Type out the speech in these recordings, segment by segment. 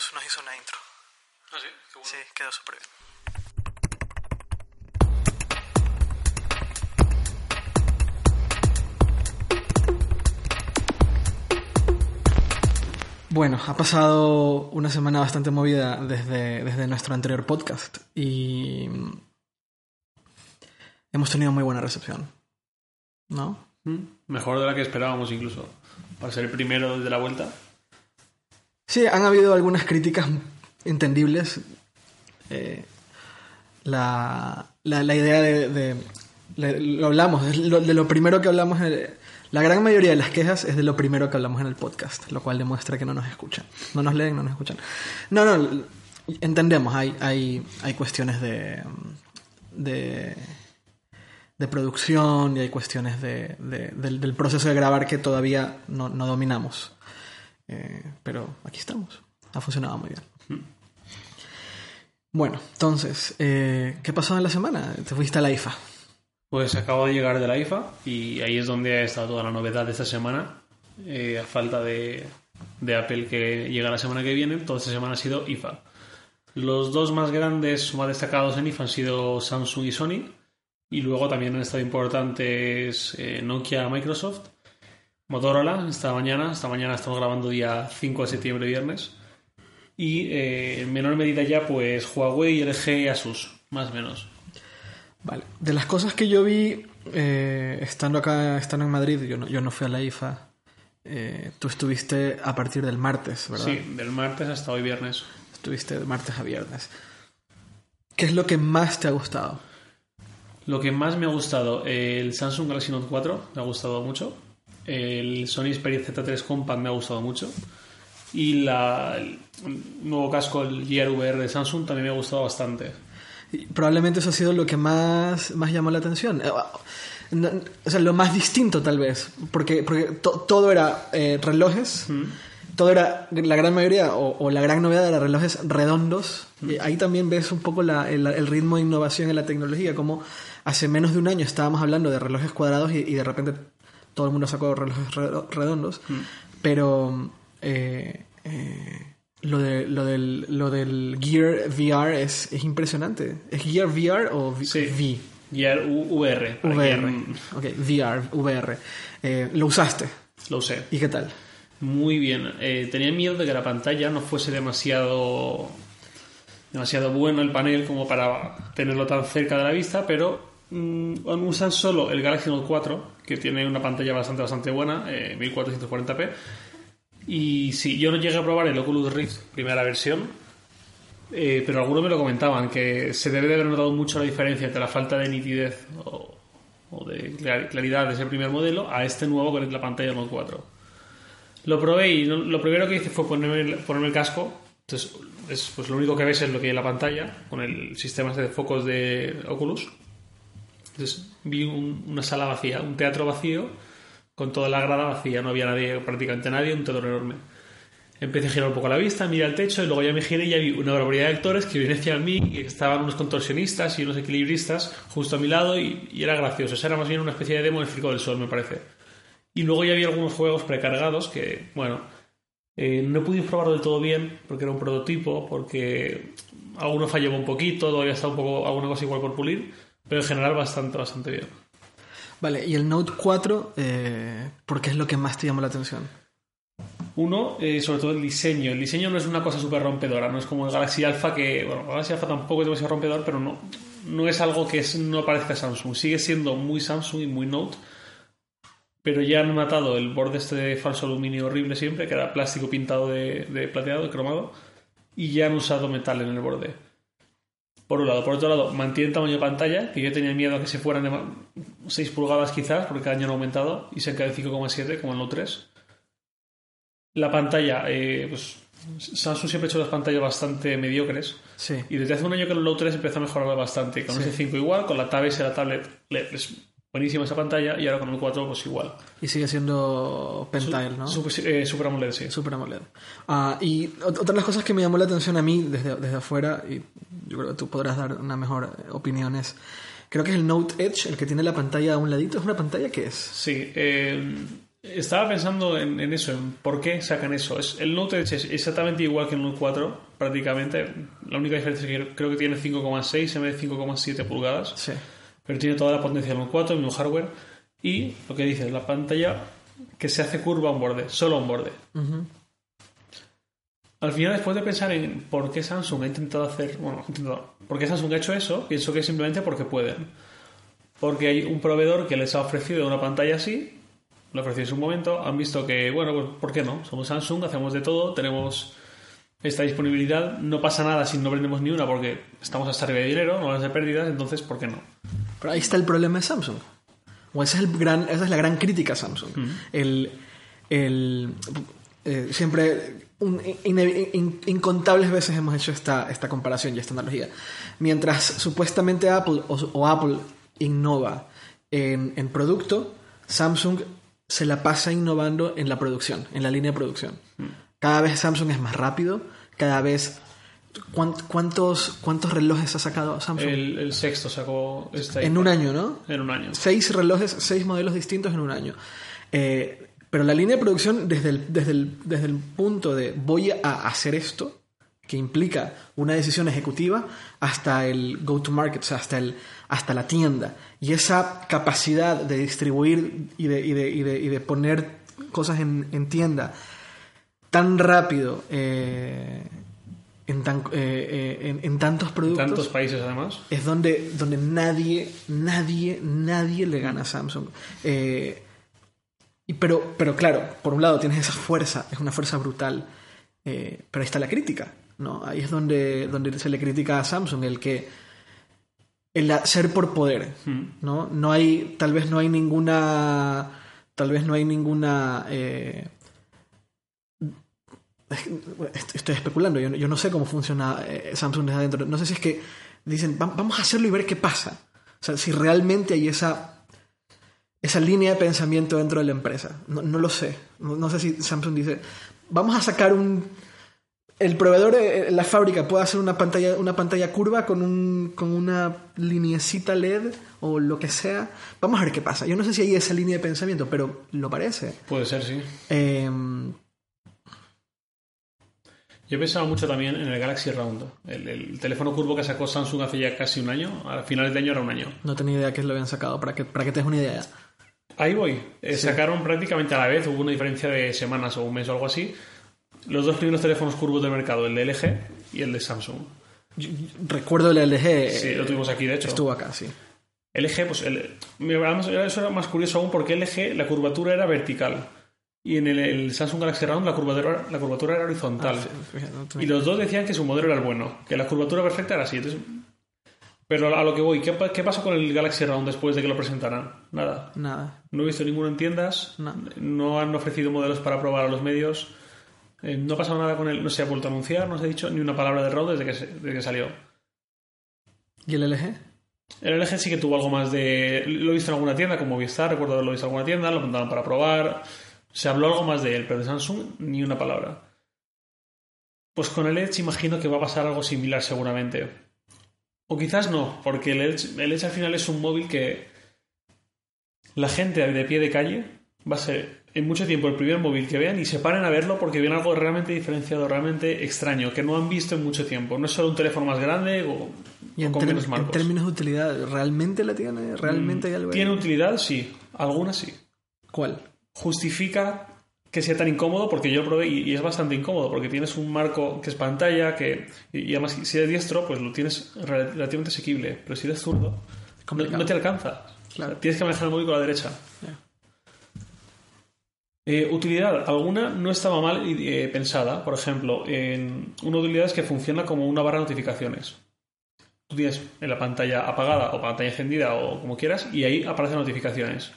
Nos hizo una intro. Ah, sí, qué bueno. Sí, quedó súper bien. Bueno, ha pasado una semana bastante movida desde, desde nuestro anterior podcast y hemos tenido muy buena recepción. ¿No? Mm, Mejor de la que esperábamos incluso. Para ser el primero desde la vuelta. Sí, han habido algunas críticas entendibles. Eh, la, la, idea de, de- le- Lo hablamos, de lo primero que hablamos. la gran mayoría de las quejas es de lo primero que hablamos en el podcast, lo cual demuestra que no nos escuchan. No nos leen, no nos escuchan. No, no, entendemos, hay, hay, hay cuestiones de. de de producción y hay cuestiones de, de- del, del proceso de grabar que todavía no, no dominamos. Eh, pero aquí estamos. Ha funcionado muy bien. Bueno, entonces, eh, ¿qué pasó en la semana? Te fuiste a la IFA. Pues acabo de llegar de la IFA y ahí es donde ha estado toda la novedad de esta semana. Eh, a falta de, de Apple que llega la semana que viene, toda esta semana ha sido IFA. Los dos más grandes más destacados en IFA han sido Samsung y Sony. Y luego también han estado importantes eh, Nokia, Microsoft, Motorola esta mañana. Esta mañana estamos grabando día 5 de septiembre, viernes. Y eh, en menor medida ya, pues Huawei, LG y Asus, más o menos. Vale. De las cosas que yo vi eh, estando acá, estando en Madrid, yo no, yo no fui a la IFA. Eh, tú estuviste a partir del martes, ¿verdad? Sí, del martes hasta hoy viernes. Estuviste de martes a viernes. ¿Qué es lo que más te ha gustado? Lo que más me ha gustado, el Samsung Galaxy Note 4 me ha gustado mucho. El Sony Xperia Z3 Compact me ha gustado mucho. Y la, el nuevo casco, el Gear VR de Samsung, también me ha gustado bastante. Probablemente eso ha sido lo que más, más llamó la atención. Eh, no- O sea, lo más distinto tal vez. Porque, porque to- todo era eh, relojes. Todo era, la gran mayoría, o, o la gran novedad era relojes redondos. Y ahí también ves un poco la- el, el ritmo de innovación en la tecnología. Como hace menos de un año estábamos hablando de relojes cuadrados y, y de repente todo el mundo sacó relojes redo- redondos. Pero eh, eh, lo, de, lo, del, lo del Gear VR es, es impresionante. ¿Es Gear VR o V? Sí. V? Gear VR. VR. Ok, VR, VR. Eh, ¿Lo usaste? Lo usé. ¿Y qué tal? Muy bien. Tenía miedo de que la pantalla no fuese demasiado demasiado bueno el panel como para tenerlo tan cerca de la vista, pero mm, usan solo el Galaxy Note 4, que tiene una pantalla bastante bastante buena, eh, 1440p. Y sí, yo no llegué a probar el Oculus Rift primera versión, eh, pero algunos me lo comentaban, que se debe de haber notado mucho la diferencia entre la falta de nitidez o, de clar- claridad de ese primer modelo a este nuevo con la pantalla Note 4. Lo probé y lo primero que hice fue ponerme ponerme el casco. Entonces, es, pues lo único que ves es lo que hay en la pantalla con el sistema este de focos de Oculus. Entonces vi un- una sala vacía, un teatro vacío, con toda la grada vacía, no había nadie, prácticamente nadie, un teatro enorme. Empecé a girar un poco la vista, miré al techo y luego ya me giré y ya vi una barbaridad de actores que vienen hacia mí y estaban unos contorsionistas y unos equilibristas justo a mi lado y, era gracioso. Esa era más bien una especie de demo del Circo del Sol, me parece. Y luego ya había algunos juegos precargados que, bueno, eh, no podido probarlo del todo bien porque era un prototipo, porque alguno fallaba un poquito, todavía está un poco alguna cosa igual por pulir, pero en general bastante, bastante bien. Vale, y el Note 4, eh, ¿por qué es lo que más te llamó la atención? Uno, eh, sobre todo el diseño. El diseño no es una cosa súper rompedora, no es como el Galaxy Alpha, que, bueno, el Galaxy Alpha tampoco es demasiado rompedor, pero no, no es algo que es- no parezca Samsung. Sigue siendo muy Samsung y muy Note, pero ya han matado el borde este de falso aluminio horrible siempre, que era plástico pintado de, de plateado, de cromado, y ya han usado metal en el borde. Por un lado. Por otro lado, mantiene tamaño de pantalla, que yo tenía miedo a que se fueran de ma- 6 pulgadas quizás, porque cada año han aumentado, y se han quedado en 5,7 como el Note 3. La pantalla, eh, pues Samsung siempre ha hecho las pantallas bastante mediocres. Sí. Y desde hace un año que el Note 3 empezó a mejorar bastante. Con Sí. el S5 igual, con la Tab S la tablet LED es buenísima esa pantalla y ahora con el 4 pues igual. Y sigue siendo Pentile, ¿no? Super, eh, Super AMOLED, sí. Super AMOLED. Ah, y ot- otra de las cosas que me llamó la atención a mí desde, desde afuera, y yo creo que tú podrás dar una mejor eh, opinión, es... Creo que es el Note Edge, el que tiene la pantalla a un ladito. ¿Es una pantalla que es? Sí, eh, estaba pensando en, en eso, en por qué sacan eso. Es, el Note Edge es exactamente igual que el Note 4, prácticamente. La única diferencia es que creo que tiene 5,6 en vez de 5,7 pulgadas, Sí. Pero tiene toda la potencia del Note 4, el mismo hardware. Y lo que dices, la pantalla que se hace curva a un borde, solo a un borde. Al final, después de pensar en por qué Samsung ha intentado hacer, bueno, intentado, por qué Samsung ha hecho eso, pienso que es simplemente porque pueden. Porque hay un proveedor que les ha ofrecido una pantalla así, lo ofreció en su momento, han visto que, bueno, pues ¿por qué no? Somos Samsung, hacemos de todo, tenemos esta disponibilidad, no pasa nada si no vendemos ni una porque estamos hasta arriba de dinero, no vamos de pérdidas, entonces ¿por qué no? Pero ahí está el problema de Samsung. O ese es el gran, esa es la gran crítica a Samsung. El, el, eh, siempre, un- ine- in- incontables veces hemos hecho esta, esta comparación y esta analogía. Mientras supuestamente Apple o, o Apple innova en, en producto, Samsung se la pasa innovando en la producción, en la línea de producción. Cada vez Samsung es más rápido, cada vez... ¿cuán- ¿Cuántos, cuántos relojes ha sacado Samsung? El, el sexto sacó este en un año, ¿no? En un año. seis relojes, seis modelos distintos en un año. Eh, pero la línea de producción, desde el, desde, el, desde el punto de voy a hacer esto, que implica una decisión ejecutiva, hasta el go-to-market, o sea, hasta, el, hasta la tienda. Y esa capacidad de distribuir y de, y de, y de, y de poner cosas en, en tienda tan rápido eh, en, tan, eh, eh, en, en tantos productos Tantos países además. es donde, donde nadie, nadie, nadie le gana a Samsung. Eh, y pero, pero claro, por un lado tienes esa fuerza, es una fuerza brutal, eh, pero ahí está la crítica, ¿no? Ahí es donde, donde se le critica a Samsung, el que el hacer por poder, ¿no? No hay, tal vez no hay ninguna, tal vez no hay ninguna... eh, est- estoy especulando, yo, no- yo no sé cómo funciona eh, Samsung desde adentro. No sé si es que dicen, "Va- vamos a hacerlo y ver qué pasa. O sea, si realmente hay esa, esa línea de pensamiento dentro de la empresa. No, no lo sé. No, no sé si Samsung dice, vamos a sacar un... El proveedor, eh, la fábrica puede hacer una pantalla, una pantalla curva con, un, con una linecita LED o lo que sea. Vamos a ver qué pasa. Yo no sé si hay esa línea de pensamiento, pero lo parece. Puede ser, sí. Em, Yo pensaba mucho también en el Galaxy Round, el, el teléfono curvo que sacó Samsung hace ya casi un año, a finales de año era un año. no tenía idea que lo habían sacado, para que, para que te des una idea. Ahí voy. Eh, Sacaron prácticamente a la vez, hubo una diferencia de semanas o un mes o algo así, los dos primeros teléfonos curvos del mercado, el de LG y el de Samsung. Yo- yo recuerdo el LG. Sí, lo tuvimos aquí, de hecho. Estuvo acá, sí. LG, pues el, eso era más curioso aún porque LG la curvatura era vertical y en el, el Samsung Galaxy Round la curvatura, la curvatura era horizontal. Ah, Fíjate, Y los dos decían que su modelo era el bueno, que la curvatura perfecta era así. Entonces, pero a lo que voy, ¿qué, ¿qué pasó con el Galaxy Round después de que lo presentaran? Nada. Nada. No he visto ninguno en tiendas, No. no han ofrecido modelos para probar a los medios, eh, no ha pasado nada con él, no se ha vuelto a anunciar, no se ha dicho ni una palabra de Round desde que, se- desde que salió. ¿Y el LG? El LG sí que tuvo algo más de. Lo he visto en alguna tienda, como Movistar, recuerdo haberlo visto en alguna tienda, lo mandaron para probar. Se habló algo más de él, pero de Samsung ni una palabra. Pues con el Edge imagino que va a pasar algo similar seguramente. O quizás no, porque el Edge, el Edge al final es un móvil que la gente de pie de calle va a ser en mucho tiempo el primer móvil que vean y se paren a verlo porque ven algo realmente diferenciado, realmente extraño, que no han visto en mucho tiempo. No es solo un teléfono más grande o, Y o en, con menos en marcos. términos de utilidad, ¿realmente la tiene? ¿Realmente hay algo ahí? ¿Tiene utilidad? Sí. Algunas sí. ¿Cuál? Justifica que sea tan incómodo porque yo lo probé y, y es bastante incómodo porque tienes un marco que es pantalla que y, y además si eres diestro pues lo tienes rel- relativamente asequible pero si eres zurdo no, no te alcanza. Claro. O sea, tienes que manejar el móvil con la derecha. Eh, utilidad. Alguna no estaba mal eh, pensada. Por ejemplo en una utilidad es que funciona como una barra de notificaciones. Tú tienes en la pantalla apagada o pantalla encendida o como quieras y ahí aparecen notificaciones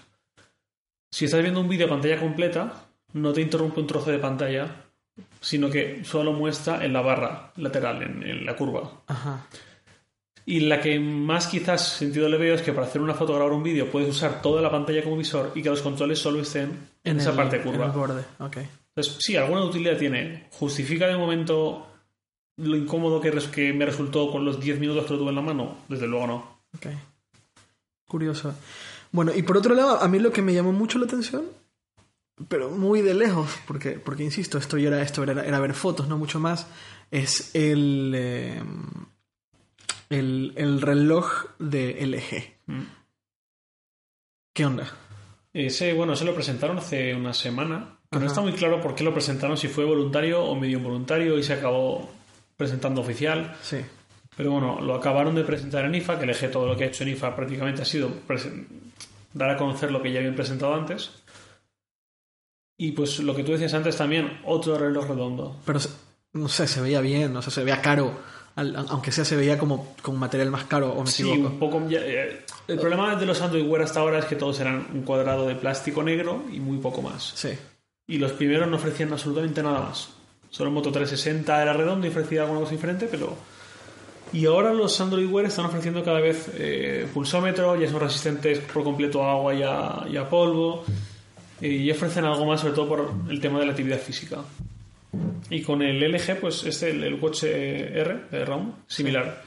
si estás viendo un vídeo a pantalla completa, no te interrumpe un trozo de pantalla sino que solo muestra en la barra lateral, en, en la curva. Ajá. Y la que más quizás sentido le veo es que para hacer una foto o grabar un vídeo puedes usar toda la pantalla como visor y que los controles solo estén en, esa el- parte En curva. el borde, ok. Entonces, sí, alguna utilidad tiene. ¿Justifica de momento lo incómodo que, res- que me resultó con los 10 minutos que lo tuve en la mano? Desde luego no. Ok. Curioso. Bueno, y por otro lado, a mí lo que me llamó mucho la atención, pero muy de lejos, porque, porque insisto, esto ya era, esto era, era ver fotos, no mucho más, es el, eh, el, el reloj de LG. Mm. ¿Qué onda? Ese, bueno, se lo presentaron hace una semana. Que no está muy claro por qué lo presentaron, si fue voluntario o medio involuntario y se acabó presentando oficial. Sí. Pero bueno, lo acabaron de presentar en IFA, que elegí todo lo que ha hecho en IFA prácticamente ha sido dar a conocer lo que ya habían presentado antes. Y pues lo que tú decías antes también, otro reloj redondo. Pero, no sé, se veía bien, o sea, se veía caro. aunque sea, se veía como con material más caro, o me Sí, equivoco. un poco. ya, eh, el problema de los Android Wear hasta ahora es que todos eran un cuadrado de plástico negro y muy poco más. Sí. Y los primeros no ofrecían absolutamente nada más. Solo el Moto 360 era redondo y ofrecía alguna cosa diferente, pero. Y ahora los Android Wear están ofreciendo cada vez eh, pulsómetro, ya son resistentes por completo a agua y a, polvo. Y ofrecen algo más, sobre todo por el tema de la actividad física. Y con el LG, pues este, el, el Watch R de ROM, similar.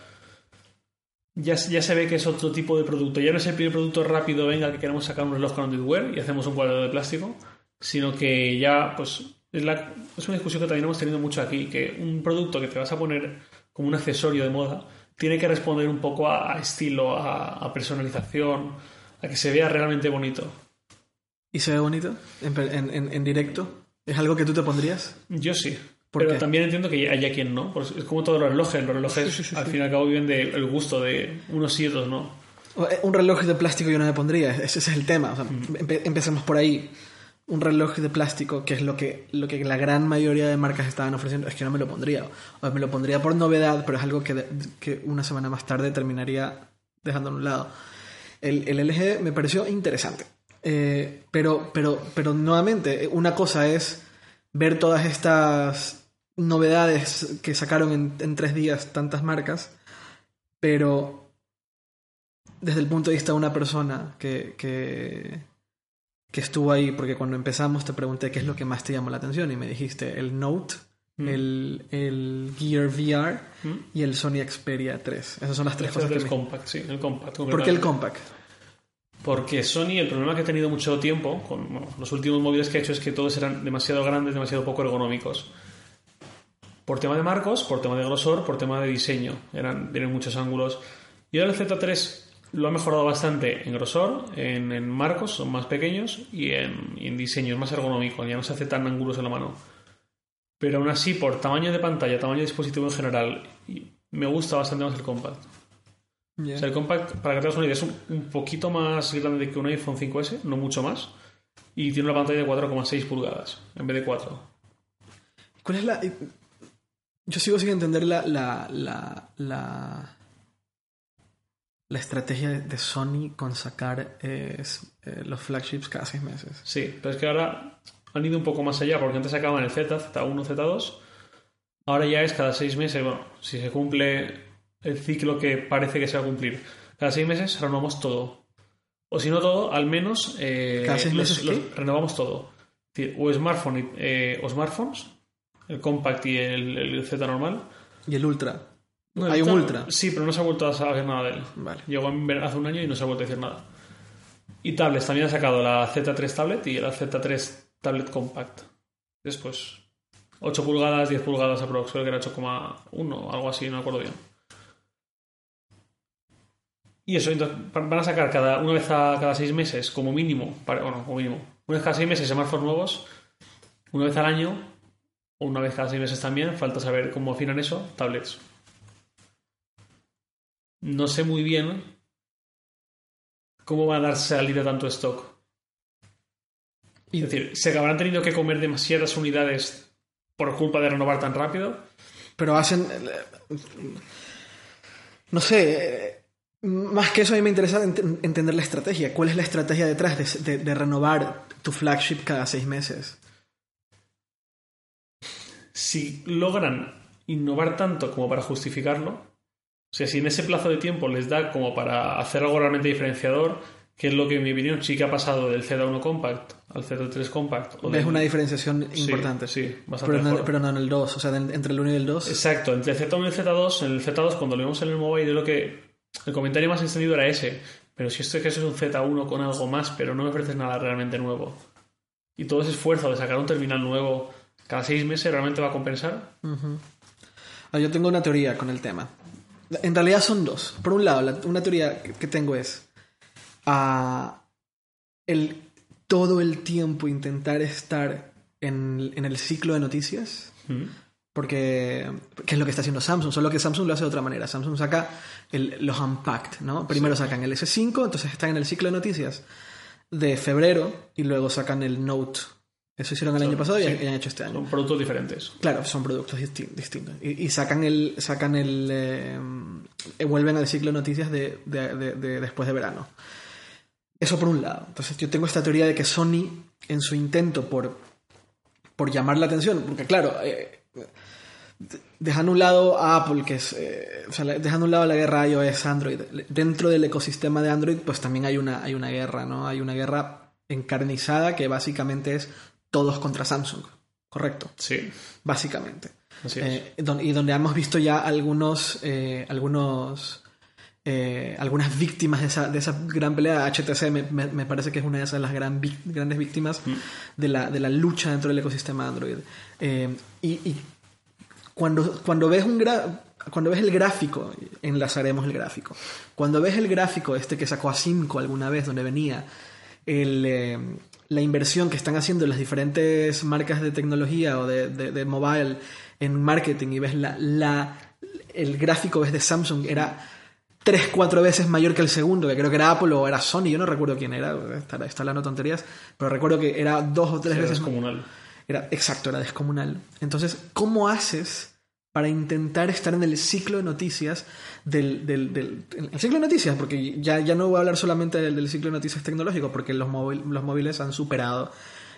Ya, ya se ve que es otro tipo de producto. Ya no es el primer producto rápido, venga, que queremos sacar un reloj con Android Wear y hacemos un cuadrado de plástico, sino que ya, pues, es, la, es una discusión que también hemos tenido mucho aquí, que un producto que te vas a poner como un accesorio de moda tiene que responder un poco a, a estilo, a, a personalización, a que se vea realmente bonito. ¿Y se ve bonito? ¿En, en- en- directo? ¿Es algo que tú te pondrías? Yo sí. ¿Por Pero qué? también entiendo que haya quien no. Es como todos los relojes. Los relojes, Sí, sí, sí, al fin y al cabo, viven del gusto de unos y otros no. Eh, Un reloj de plástico yo no me pondría, ese es el tema. O sea, empe- empecemos por ahí. Un reloj de plástico, que es lo que, lo que la gran mayoría de marcas estaban ofreciendo, es que no me lo pondría. O me lo pondría por novedad, pero es algo que, que una semana más tarde terminaría dejando a un lado. El, el LG me pareció interesante. Eh, pero, pero, pero nuevamente, eh, una cosa es ver todas estas novedades que sacaron en, en tres días tantas marcas, pero desde el punto de vista de una persona que, que, que estuvo ahí, porque cuando empezamos te pregunté qué es lo que más te llamó la atención y me dijiste el Note, Mm. el, el Gear VR Mm. y el Sony Xperia 3. Esas son las tres cosas que es me... compact, sí, el compact. ¿Por qué el compact? Porque Sony, el problema que ha tenido mucho tiempo con bueno, los últimos móviles que ha hecho es que todos eran demasiado grandes, demasiado poco ergonómicos. Por tema de marcos, por tema de grosor, por tema de diseño. Eran, tienen muchos ángulos. Y ahora el Z3 lo ha mejorado bastante en grosor, en, en marcos, son más pequeños, y en, y en diseño, es más ergonómico, ya no se hace tan anguloso en la mano. Pero aún así, por tamaño de pantalla, tamaño de dispositivo en general, me gusta bastante más el compact. O sea, el compact, para que te hagas una idea, es un, un poquito más grande que un iPhone 5S, no mucho más. Y tiene una pantalla de 4,6 pulgadas en vez de 4. ¿Cuál es la...? Yo sigo sin entender la, la, la, la, la estrategia de Sony con sacar eh, eh, los flagships cada seis meses. Sí, pero es que ahora han ido un poco más allá, porque antes sacaban el Z, Z1, Z2. Ahora ya es cada 6 meses, bueno, si se cumple el ciclo que parece que se va a cumplir. Cada 6 meses renovamos todo. O si no todo, al menos eh, ¿Cada seis meses los- renovamos todo. O, smartphone, y- eh, o smartphones, el compact y el, el Z normal. Y el Ultra. No, Hay un Ultra-. Sí, pero no se ha vuelto a saber nada de él. Vale. Llegó hace un año y no se ha vuelto a decir nada. Y tablets, también ha sacado la Z3 Tablet y la Z3 Tablet Compact. Después, 8 pulgadas, 10 pulgadas aprox, creo que era 8,1 algo así, no me acuerdo bien. Y eso, entonces, van a sacar cada, una vez a cada 6 meses, como mínimo, para- bueno, como mínimo, una vez cada 6 meses smartphones nuevos, una vez al año, o una vez cada 6 meses también, falta saber cómo afinan eso, tablets. No sé muy bien cómo va a dar salida tanto stock. Y- Es decir, ¿se acabarán teniendo que comer demasiadas unidades por culpa de renovar tan rápido? Pero hacen... No sé... Más que eso, a mí me interesa ent- entender la estrategia. ¿Cuál es la estrategia detrás de, de- de renovar tu flagship cada seis meses? si logran innovar tanto como para justificarlo, o sea, si en ese plazo de tiempo les da como para hacer algo realmente diferenciador, que es lo que en mi opinión sí que ha pasado del Z1 Compact al Z3 Compact. O Ves una diferenciación importante. Sí, bastante pero, no, pero no en el 2, o sea, entre el 1 y el 2. Exacto, entre el Z1 y el Z2, en el Z2 cuando lo vimos en el mobile, lo que el comentario más extendido era ese. Pero si esto es que eso es un Z1 con algo más, pero no me ofreces nada realmente nuevo. Y todo ese esfuerzo de sacar un terminal nuevo cada seis meses realmente va a compensar. Ah, yo tengo una teoría con el tema. En realidad son dos. Por un lado, una teoría que tengo es a el todo el tiempo intentar estar en, el ciclo de noticias. Porque, ¿qué es lo que está haciendo Samsung? Solo que Samsung lo hace de otra manera. Samsung saca los Unpacked, ¿no? Primero sacan el S5, entonces están en el ciclo de noticias de febrero y luego sacan el Note. Eso hicieron el año pasado y, han hecho este año. Son productos diferentes. Claro, son productos distintos. Y, sacan el. sacan el eh, vuelven al ciclo de noticias de, después de verano. Eso por un lado. Entonces yo tengo esta teoría de que Sony, en su intento por, por llamar la atención, porque claro, eh, dejando un lado a Apple, que es, eh, o sea, dejando un lado la guerra iOS Android, dentro del ecosistema de Android, pues también hay una, hay una guerra, ¿no? Hay una guerra encarnizada que básicamente es todos contra Samsung, ¿correcto? Sí. Básicamente. Eh, y donde hemos visto ya algunos, eh, algunos algunas víctimas de esa, de esa, gran pelea. HTC me, parece que es una de esas las gran, grandes víctimas mm. de, la, de, la, lucha dentro del ecosistema Android. y, cuando, cuando ves un cuando ves el gráfico, enlazaremos el gráfico. Cuando ves el gráfico este que sacó a 5 alguna vez, donde venía eh, la inversión que están haciendo las diferentes marcas de tecnología o de, de, mobile en marketing y ves la, la, el gráfico ves de Samsung era 3, 4 veces mayor que el segundo, que creo que era Apple o era Sony, yo no recuerdo quién era, está, está hablando tonterías, pero recuerdo que era dos o tres veces... Descomunal. Era, exacto, era descomunal. Entonces, ¿cómo haces para intentar estar en el ciclo de noticias del, del, el ciclo de noticias, porque ya, ya no voy a hablar solamente del, ciclo de noticias tecnológico, porque los, los móviles han superado,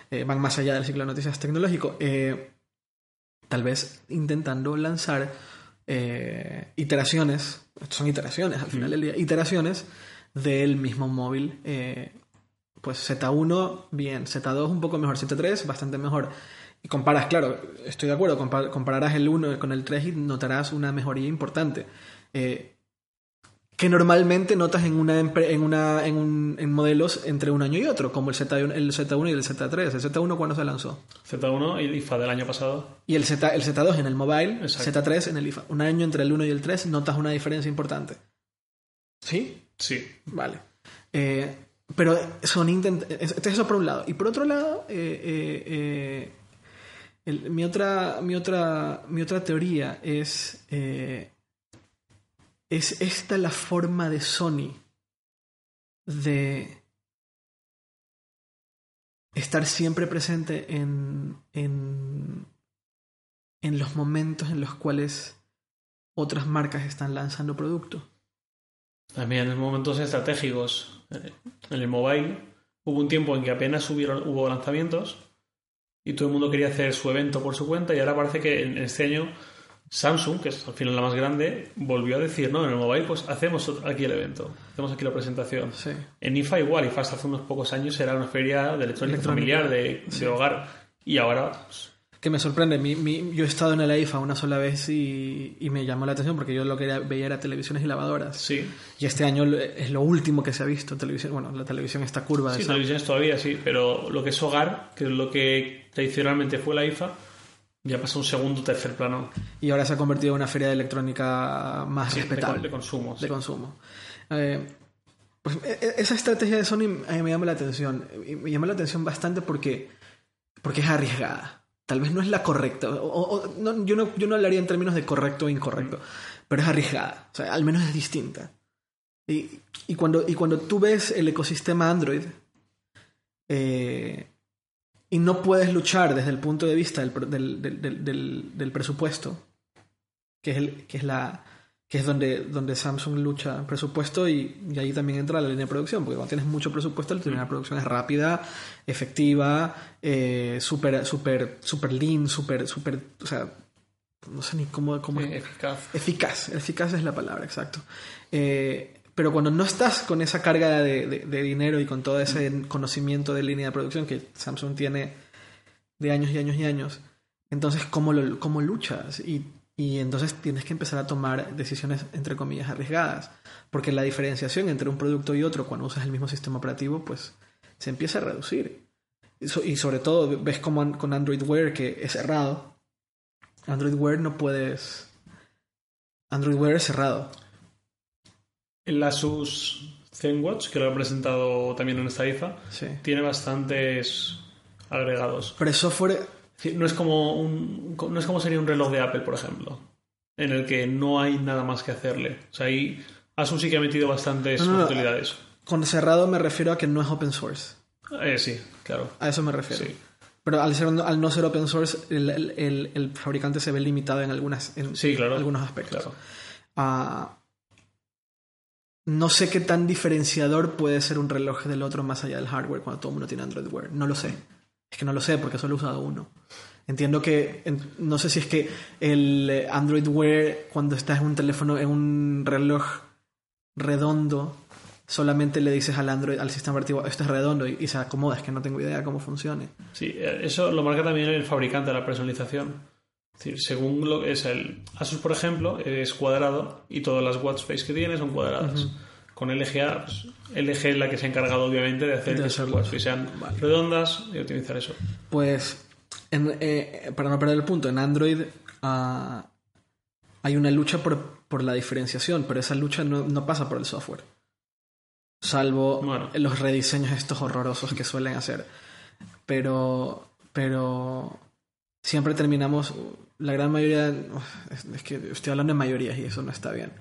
eh, van más allá del ciclo de noticias tecnológico. Eh, tal vez intentando lanzar eh, iteraciones, son iteraciones al final del día, iteraciones del mismo móvil. pues Z1, bien, Z2 un poco mejor, Z3 bastante mejor y comparas, claro, estoy de acuerdo, compararás el 1 con el 3 y notarás una mejoría importante. Eh, que normalmente notas en una en una en, un, en, modelos entre un año y otro, como el Z1, el Z1 y el Z3. ¿El Z1 cuándo se lanzó? Z1 y el IFA del año pasado. Y el, Z, el Z2 en el mobile, Z3 en el IFA. Un año entre el 1 y el 3 notas una diferencia importante. ¿Sí? Sí. Vale. Eh, pero son intent eso por un lado. Y por otro lado, eh, mi, otra, mi, otra, mi otra teoría es, eh, es esta la forma de Sony de estar siempre presente en, en, en los momentos en los cuales otras marcas están lanzando productos. También en momentos estratégicos. Eh, en el mobile hubo un tiempo en que apenas hubo lanzamientos y todo el mundo quería hacer su evento por su cuenta y ahora parece que en este año Samsung, que es al final la más grande, volvió a decir, no, en el mobile pues hacemos aquí el evento, hacemos aquí la presentación. En IFA igual, IFA hasta hace unos pocos años era una feria de electrónica, familiar, de, hogar, y ahora... Pues, que me sorprende, mi, yo he estado en el IFA una sola vez y, me llamó la atención porque yo lo que veía era televisiones y lavadoras. Sí. Y este año es lo último que se ha visto, televisión, bueno, la televisión está curva. Sí, televisiones todavía, sí, pero lo que es hogar, que es lo que tradicionalmente fue la IFA, ya pasó un segundo tercer plano. Y ahora se ha convertido en una feria de electrónica más respetable. De, consumo. De consumo. Eh, pues e, e, esa estrategia de Sony me llama la atención. Me llama la atención bastante porque, porque es arriesgada. Tal vez no es la correcta. O, yo, no, yo no hablaría en términos de correcto o incorrecto. Pero es arriesgada. O sea, al menos es distinta. Y, y, cuando, y cuando tú ves el ecosistema Android, eh, y no puedes luchar desde el punto de vista del, del, del, del presupuesto, que es, el, que es la, que es donde, donde Samsung lucha en presupuesto y, y ahí también entra la línea de producción, porque cuando tienes mucho presupuesto, la línea de producción es rápida, efectiva, eh, súper super, super lean, súper, súper, o sea, no sé ni cómo... cómo Eh, eficaz. Eficaz, eficaz es la palabra, exacto. Eh, pero cuando no estás con esa carga de, de- de dinero y con todo ese conocimiento de línea de producción que Samsung tiene de años y años y años, entonces ¿cómo, lo, cómo luchas? Y, y entonces tienes que empezar a tomar decisiones, entre comillas, arriesgadas. Porque la diferenciación entre un producto y otro cuando usas el mismo sistema operativo, pues se empieza a reducir. Y so- Y sobre todo ves como con Android Wear que es cerrado. Android Wear no puedes... Android Wear es cerrado. El Asus ZenWatch, que lo he presentado también en esta IFA, Sí. tiene bastantes agregados. Pero el software... No es como un, no es como sería un reloj de Apple, por ejemplo, en el que no hay nada más que hacerle. O sea, ahí Asus sí que ha metido bastantes No, no, no. utilidades. Con cerrado me refiero a que no es open source. Eh, sí, claro. A eso me refiero. Sí. Pero al, ser, al no ser open source, el, el- el- el fabricante se ve limitado en, algunas, en Sí, claro. algunos aspectos. Claro. Ah, no sé qué tan diferenciador puede ser un reloj del otro más allá del hardware cuando todo el mundo tiene Android Wear. No lo sé. Es que no lo sé porque solo he usado uno. Entiendo que, en- no sé si es que el eh, Android Wear cuando estás en un teléfono, en un reloj redondo, solamente le dices al Android, al sistema operativo, esto es redondo y, y se acomoda. Es que no tengo idea cómo funcione. Sí, eh, eso lo marca también el fabricante de la personalización. Es decir, según lo que es el Asus, por ejemplo, es cuadrado y todas las watch face que tiene son cuadradas. Con LGA, pues, LG es la que se ha encargado obviamente de hacer De que sus watch redondas y optimizar eso. Pues, en- eh, para no perder el punto, en Android ah, hay una lucha por, por la diferenciación, pero esa lucha no, no pasa por el software. Salvo Bueno. los rediseños estos horrorosos que suelen hacer. Pero, pero siempre terminamos, la gran mayoría, es que estoy hablando de mayorías y eso no está bien.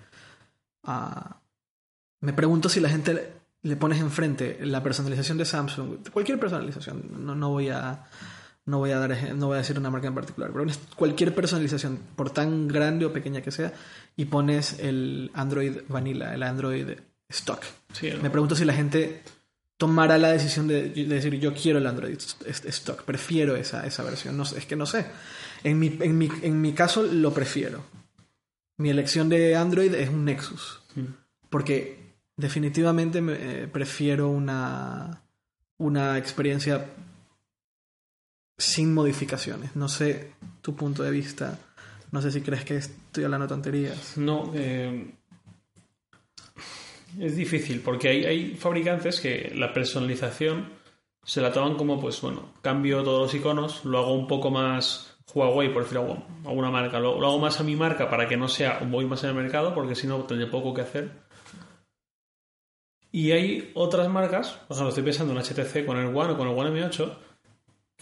Ah, me pregunto si la gente le, pones enfrente la personalización de Samsung, cualquier personalización, no, no voy a no voy a dar no voy a decir una marca en particular, pero cualquier personalización, por tan grande o pequeña que sea, y pones el Android Vanilla, el Android stock. Me pregunto si la gente tomará la decisión de, de decir yo quiero el Android stock, prefiero esa, esa versión. No sé, es que no sé. En mi, en, mi, en mi caso lo prefiero. Mi elección de Android es un Nexus. Mm. Porque definitivamente me, eh, prefiero una, una experiencia sin modificaciones. No sé tu punto de vista. No sé si crees que estoy hablando tonterías. No, eh, es difícil porque hay, hay fabricantes que la personalización se la toman como, pues bueno, cambio todos los iconos, lo hago un poco más Huawei, por decir algo, alguna marca, lo, lo hago más a mi marca para que no sea voy más en el mercado, porque si no tendré poco que hacer. Y hay otras marcas, por ejemplo, estoy pensando en HTC con el One o con el One M8,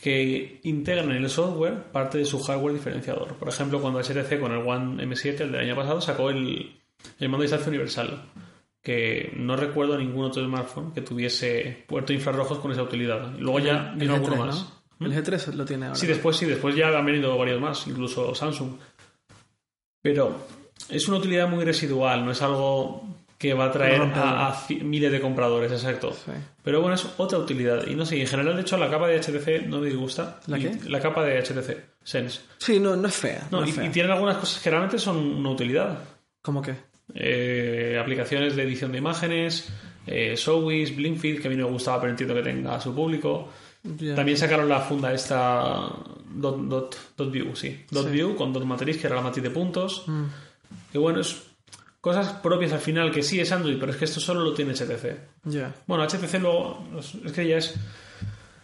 que integran en el software parte de su hardware diferenciador. Por ejemplo, cuando HTC con el One M7, el del año pasado, sacó el, el mando de distancia universal, que no recuerdo ningún otro smartphone que tuviese puerto infrarrojos con esa utilidad. Luego ya vino G3, alguno ¿no? más. El G3 lo tiene ahora. Sí, después sí, después ya han venido varios más, incluso Samsung. Pero es una utilidad muy residual, no es algo que va a traer a, miles de compradores, exacto. Sí. Pero bueno, es otra utilidad. Y no sé, en general, de hecho, la capa de HTC no me disgusta. ¿La Y- qué? La capa de HTC, Sense. Sí, no, no es fea. No, no y, fea. y tienen algunas cosas que realmente son una utilidad. ¿Cómo que? Eh, aplicaciones de edición de imágenes, eh, Showbiz, Blinkfeed, que a mí no me gustaba, pero entiendo que tenga a su público. También sacaron la funda esta dot, dot, dot view, sí. Dot Sí. view con dot matriz, que era la matriz de puntos. Mm. Que bueno, es cosas propias al final, que sí es Android, pero es que esto solo lo tiene HTC. Ya. Bueno, HTC luego, es que ya es...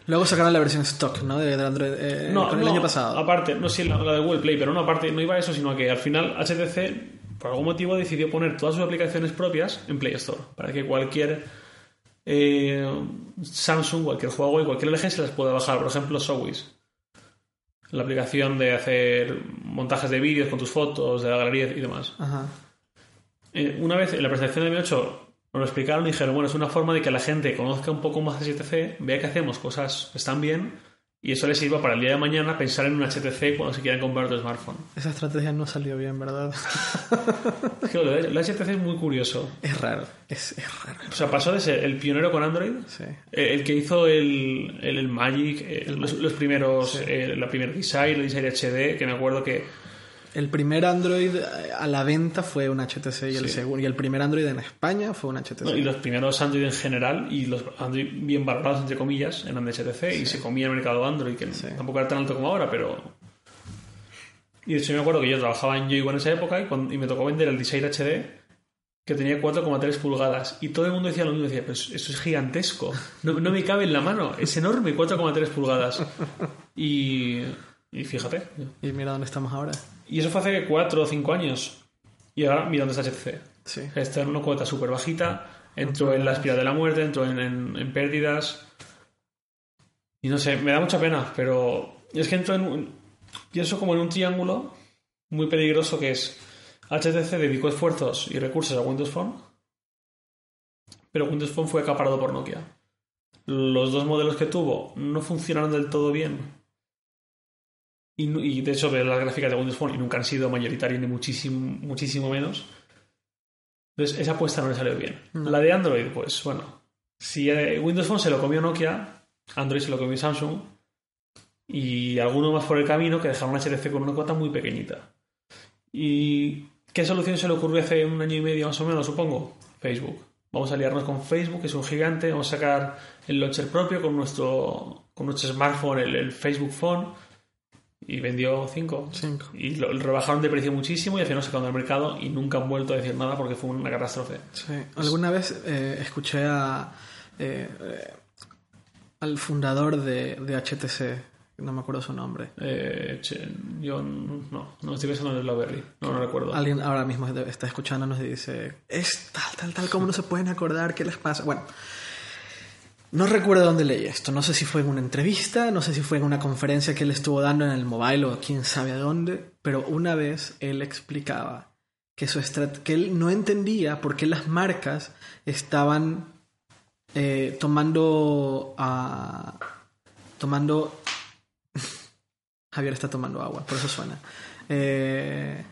Luego sacaron la versión stock, ¿no? De, de Android eh, No, con el no, año pasado. Aparte, no sí, la, la de Google Play, pero no, aparte, no iba a eso, sino que al final HTC, por algún motivo, decidió poner todas sus aplicaciones propias en Play Store, para que cualquier eh, Samsung, cualquier Huawei, cualquier LG se las pueda bajar. Por ejemplo, Showbiz. La aplicación de hacer montajes de vídeos con tus fotos, de la galería y demás. Ajá. Eh, una vez en la presentación de Mi 8 nos lo explicaron y dijeron, bueno, es una forma de que la gente conozca un poco más de HTC, vea que hacemos cosas que están bien Y eso les sirva para el día de mañana pensar en un HTC cuando se quieran comprar otro smartphone. Esa estrategia no salió bien, ¿verdad? Es que lo de la HTC es muy curioso. es raro. Es, es raro. O sea, pasó de ser el pionero con Android, Sí. el, el que hizo el, el, el Magic, eh, los, los primeros, Sí. eh, la primera Design, el Design HD, que me acuerdo que El primer Android eh, a la venta fue un HTC y el Sí. segundo y el primer Android en España fue un HTC. No, y los primeros Android en general y los Android bien valorados entre comillas eran de HTC y se comía el mercado Android que Sí. tampoco era tan alto como ahora pero y de hecho me acuerdo que yo trabajaba en Yoigo en esa época y, cuando- y me tocó vender el Design HD que tenía 4,3 pulgadas y todo el mundo decía lo mismo decía pero eso es gigantesco no, no me cabe en la mano es enorme 4,3 pulgadas y, y fíjate Y mira dónde estamos ahora. Y eso fue hace 4 o 5 años y ahora mira dónde está Sí. Está en una cuota súper bajita. Entró en la espiral de la muerte, entró en, en- en pérdidas. Y no sé, me da mucha pena, pero es que entró en un. Pienso como en un triángulo muy peligroso que es. HTC dedicó esfuerzos y recursos a Windows Phone, pero Windows Phone fue acaparado por Nokia. Los dos modelos que tuvo no funcionaron del todo bien. Y, de hecho, ves las gráficas de Windows Phone y nunca han sido mayoritarios ni muchísimo, muchísimo menos. Entonces, esa apuesta no le salió bien. La de Android, pues bueno. Si eh, Windows Phone se lo comió Nokia, Android se lo comió Samsung. Y alguno más por el camino que dejaron HTC con una cuota muy pequeñita. ¿Y qué solución se le ocurrió hace un año y medio más o menos, supongo? Facebook. Vamos a aliarnos con Facebook, que es un gigante. Vamos a sacar el launcher propio con nuestro, con nuestro smartphone, el, el Facebook Phone. Y vendió 5. Cinco. Y lo, lo rebajaron de precio muchísimo y al final sacaron del mercado y nunca han vuelto a decir nada porque fue una catástrofe. Sí. Alguna vez eh, escuché a, eh, eh, al fundador de, de HTC, no me acuerdo su nombre. Eh, che, yo no, no estoy pensando en el Blackberry, no, no recuerdo. Alguien ahora mismo está escuchándonos y dice, es tal, tal, tal, ¿cómo no se pueden acordar? ¿Qué les pasa? Bueno, no recuerdo dónde leí esto. No sé si fue en una entrevista, no sé si fue en una conferencia que él estuvo dando en el mobile o quién sabe a dónde, pero una vez él explicaba que, su que él no entendía por qué las marcas estaban eh, tomando a tomando Javier está tomando agua, por eso suena. Eh,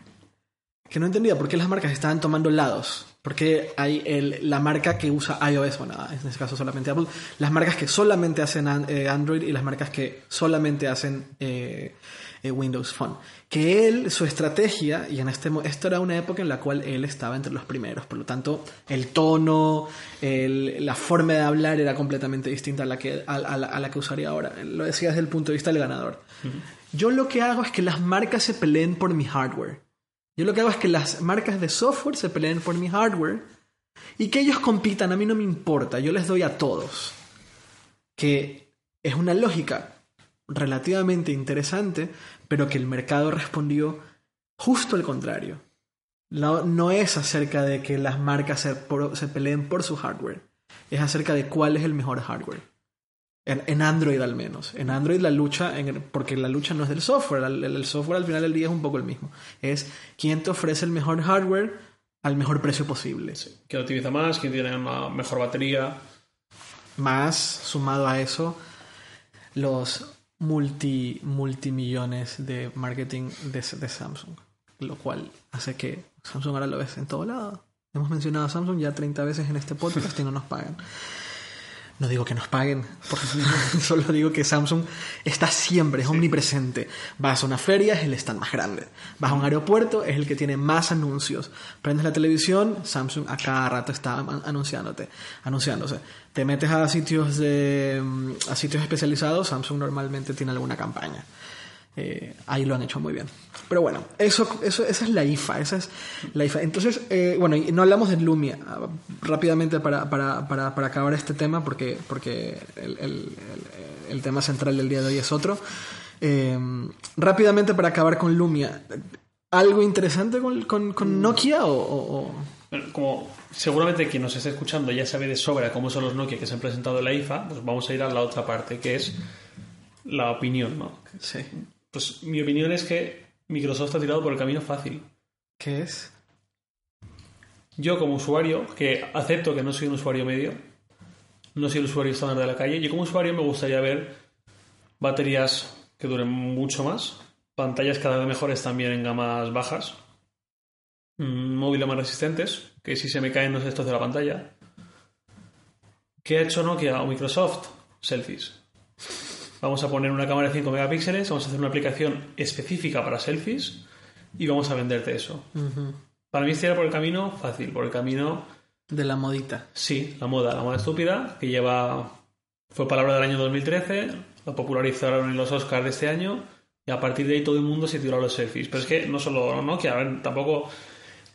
que no entendía por qué las marcas estaban tomando lados. Porque hay el- la marca que usa iOS, bueno, en este caso solamente Apple, las marcas que solamente hacen an- eh, Android y las marcas que solamente hacen eh, eh, Windows Phone. Que él, su estrategia, y en este esto era una época en la cual él estaba entre los primeros, por lo tanto, el tono, el- la forma de hablar era completamente distinta a la que, a, a la, a la que usaría ahora. Lo decía desde el punto de vista del ganador. Yo lo que hago es que las marcas se peleen por mi hardware. Yo lo que hago es que las marcas de software se peleen por mi hardware y que ellos compitan, a mí no me importa, yo les doy a todos. Que es una lógica relativamente interesante, pero que el mercado respondió justo al contrario. No, es acerca de que las marcas se, se peleen por su hardware, es acerca de cuál es el mejor hardware. En, en Android al menos. En Android la lucha, en- porque la lucha no es del software, el, el software al final del día es un poco el mismo. Es quién te ofrece el mejor hardware al mejor precio posible. ¿Quién utiliza más? ¿Quién tiene una mejor batería? Más, sumado a eso, los multi, multimillones de marketing de, de Samsung. Lo cual hace que Samsung ahora lo ves en todo lado. Hemos mencionado a Samsung ya 30 veces en este podcast y no nos pagan. No digo que nos paguen, solo digo que Samsung está siempre, es omnipresente. Vas a una feria, es el stand más grande. Vas a un aeropuerto, es el que tiene más anuncios. Prendes la televisión, Samsung a cada rato está an- anunciándote, anunciándose. Te metes a sitios de mm, a sitios especializados, Samsung normalmente tiene alguna campaña. Eh, ahí lo han hecho muy bien. Pero bueno, eso, eso, esa es la IFA. Esa es la IFA. Entonces, eh, bueno, y no hablamos de Lumia. Ah, Rápidamente para, para, para, para acabar este tema, porque, porque el, el- el- tema central del día de hoy es otro. Eh, rápidamente para acabar con Lumia. ¿Algo interesante con, con, con Nokia o- o-. Bueno, como seguramente quien nos esté escuchando ya sabe de sobra cómo son los Nokia que se han presentado en la IFA, pues vamos a ir a la otra parte, que es la opinión, ¿no? Sí. Pues mi opinión es que Microsoft ha tirado por el camino fácil. ¿Qué es? Yo como usuario, que acepto que no soy un usuario medio, no soy el usuario estándar de la calle, yo como usuario me gustaría ver baterías que duren mucho más, pantallas cada vez mejores también en gamas bajas, mm, móviles más resistentes, que si se me caen los estos de la pantalla. ¿Qué ha hecho Nokia o Microsoft? Selfies. Vamos a poner una cámara de 5 megapíxeles, vamos a hacer una aplicación específica para selfies y vamos a venderte eso. Para mí estaría por el camino fácil, por el camino... De la modita. Sí, la moda, la moda estúpida, que lleva... Fue palabra del año 2013, lo popularizaron en los Oscars de este año y a partir de ahí todo el mundo se tiró a los selfies. Pero es que no solo Nokia, a ver, tampoco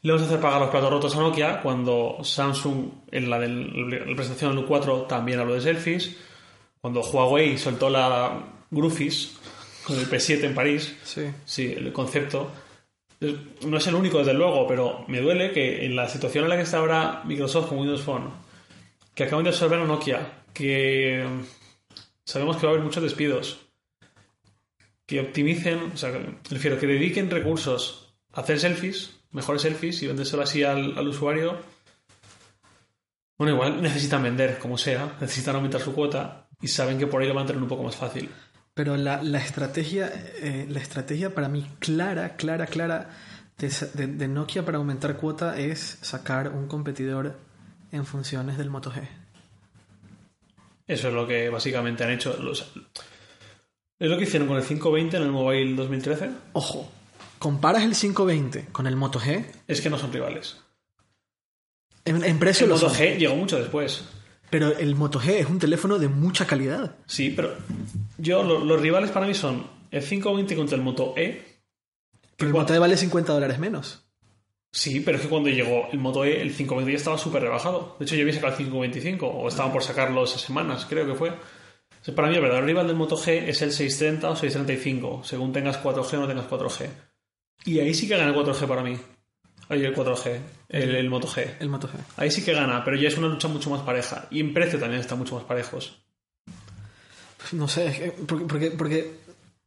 le vamos a hacer pagar los platos rotos a Nokia cuando Samsung en la, la presentación del 4 también habló de selfies, cuando Huawei soltó la Groofies con el P7 en París, Sí. sí, el concepto. No es el único, desde luego, pero me duele que en la situación en la que está ahora Microsoft con Windows Phone, que acaban de absorber a Nokia, que sabemos que va a haber muchos despidos, que optimicen, o sea, prefiero que dediquen recursos a hacer selfies, mejores selfies y vendérselo así al, al usuario. Bueno, igual necesitan vender, como sea, necesitan aumentar su cuota y saben que por ahí lo van a tener un poco más fácil. Pero la, la estrategia, eh, la estrategia para mí clara, clara, clara de, de- de Nokia para aumentar cuota es sacar un competidor en funciones del Moto G. Eso es lo que básicamente han hecho. Los- es lo que hicieron con el 520 en el Mobile 2013. Ojo, comparas el 520 con el Moto G, Es que no son rivales. en, en precio El lo Moto son, G llegó mucho después. Pero el Moto G es un teléfono de mucha calidad. Sí, pero yo lo- los rivales para mí son el 520 contra el Moto E. Pero el cua- Moto E vale 50 dólares menos. Sí, pero es que cuando llegó el Moto E, el 520 ya estaba súper rebajado. De hecho, yo había sacado el 525, o estaban por sacarlo esas semanas, creo que fue. O sea, para mí, el verdadero rival del Moto G es el 630 o 635, según tengas 4G o no tengas 4G. Y ahí sí que gana el 4G para mí. Oye, el 4G, el, el Moto G. El Moto G. Ahí sí que gana, pero ya es una lucha mucho más pareja. Y en precio también están mucho más parejos. No sé, es que- porque, porque, porque,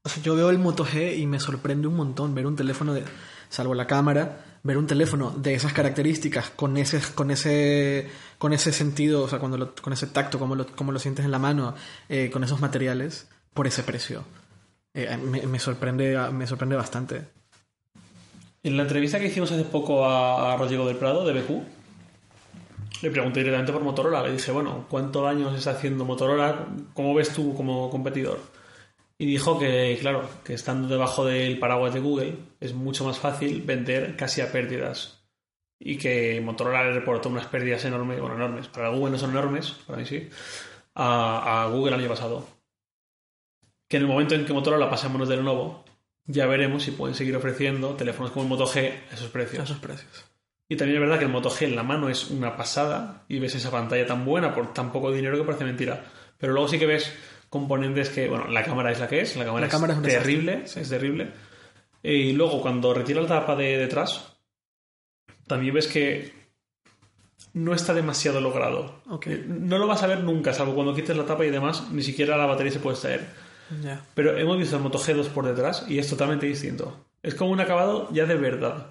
o sea, yo veo el Moto G y me sorprende un montón ver un teléfono de, salvo la cámara, ver un teléfono de esas características, con ese, con ese, con ese sentido, o sea, cuando lo- con ese tacto, como lo, como lo sientes en la mano, eh, con esos materiales, por ese precio. Eh, me, me sorprende, me sorprende bastante. En la entrevista que hicimos hace poco a, Rodrigo del Prado, de BQ, le pregunté directamente por Motorola. Le dije, bueno, ¿cuánto daño se está haciendo Motorola? ¿Cómo ves tú como competidor? Y dijo que, claro, que estando debajo del paraguas de Google es mucho más fácil vender casi a pérdidas. Y que Motorola le reportó unas pérdidas enormes, bueno, enormes, para Google no son enormes, para mí sí, a, Google el año pasado. Que en el momento en que Motorola pase de Lenovo, ya veremos si pueden seguir ofreciendo teléfonos como el Moto G a esos A precios. esos precios. Y también es verdad que el Moto G en la mano es una pasada y ves esa pantalla tan buena por tan poco dinero que parece mentira. Pero luego sí que ves componentes que, bueno, la cámara es la que es, la cámara, La cámara es terrible, es terrible. Y luego cuando retira la tapa de detrás, también ves que no está demasiado logrado. Ok. No lo vas a ver nunca, salvo cuando quites la tapa y demás, ni siquiera la batería se puede extraer. Pero hemos visto el Moto G2 por detrás y es totalmente distinto. Es como un acabado ya de verdad.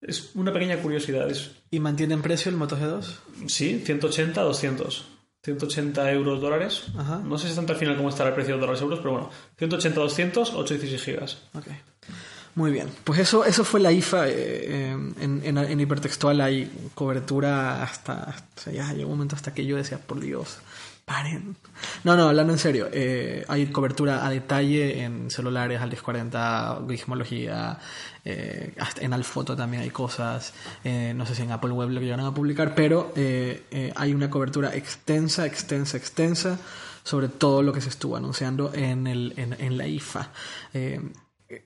Es una pequeña curiosidad. Es, ¿Y mantienen precio el Moto G2? sí, 180 200. 180 euros dólares. Ajá. No sé exactamente al final cómo estará el precio de dólares euros, pero bueno, 180 200, 8 y 16 gigas. Muy bien. Pues eso, eso fue la IFA. eh, eh, en, en- en hipertextual hay cobertura hasta, hasta- Ya llegó un momento hasta que yo decía, por Dios, paren. No, no, hablando en serio. eh, hay cobertura a detalle en celulares, al 1040, Gizmología. eh, hasta en Alfoto también hay cosas. eh, no sé si en Apple Web lo llegaron a publicar, pero eh, hay una cobertura extensa, extensa, extensa sobre todo lo que se estuvo anunciando en, el, en, en la IFA.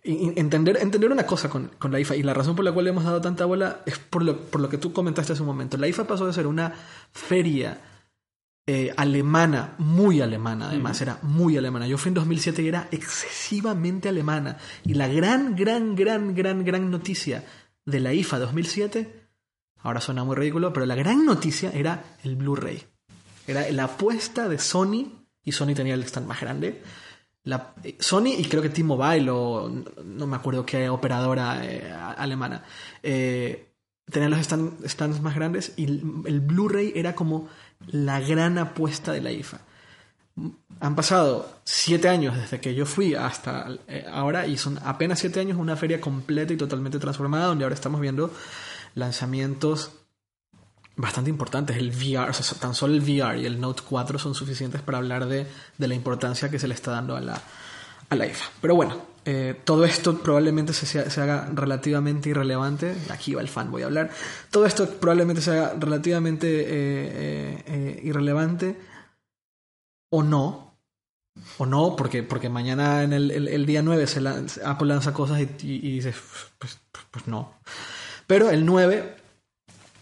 Entender, entender una cosa con, con la IFA y la razón por la cual le hemos dado tanta bola es por lo, por lo que tú comentaste hace un momento. La IFA pasó de ser una feria eh, alemana, muy alemana además, era muy alemana. Yo fui en 2007 y era excesivamente alemana. Y la gran, gran, gran, gran, gran noticia de la IFA 2007, ahora suena muy ridículo, pero la gran noticia era el Blu-ray. Era la apuesta de Sony, y Sony tenía el stand más grande. La, eh, Sony y creo que T-Mobile o no, me acuerdo qué operadora eh, alemana eh, tenían los stand- stands más grandes y el, el Blu-ray era como la gran apuesta de la IFA. Han pasado siete años desde que yo fui hasta eh, ahora y son apenas siete años una feria completa y totalmente transformada donde ahora estamos viendo lanzamientos bastante importantes. El VR, tan solo el VR y el Note 4 son suficientes para hablar de, de la importancia que se le está dando a la, a la IFA. Pero bueno, eh, todo esto probablemente se, se, haga relativamente irrelevante. Aquí va el fan, voy a hablar. Todo esto probablemente se haga relativamente eh, eh, irrelevante o no. O no, porque, porque mañana en el, día 9 se Apple lanza cosas y, y, dices, pues, pues, no. Pero el 9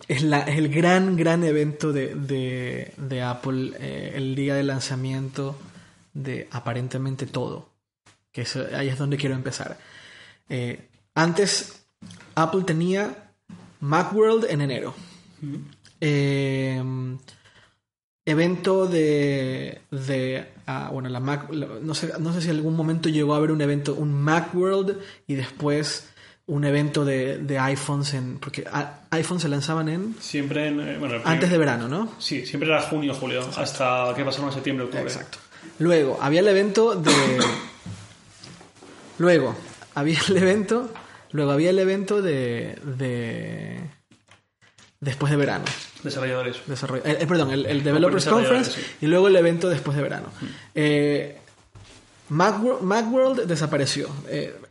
es, la, el gran, gran evento de Apple, el día de lanzamiento de aparentemente todo que ahí es donde quiero empezar. Eh, antes, Apple tenía Macworld en enero. Eh, evento de, de ah, bueno, la Mac, no sé, no sé si en algún momento llegó a haber un evento, un Macworld y después un evento de, de iPhones en porque iPhones se lanzaban en siempre en, eh, antes de verano, ¿no? Sí, siempre era junio, julio, hasta que pasaron a septiembre, octubre. Exacto. Luego había el evento de Luego, había el evento. Luego había el evento de. de después de verano. Desarrolladores. Eh, eh, perdón, el, Developers Conference y luego el evento después de verano. Mm. Eh, Macworld, desapareció.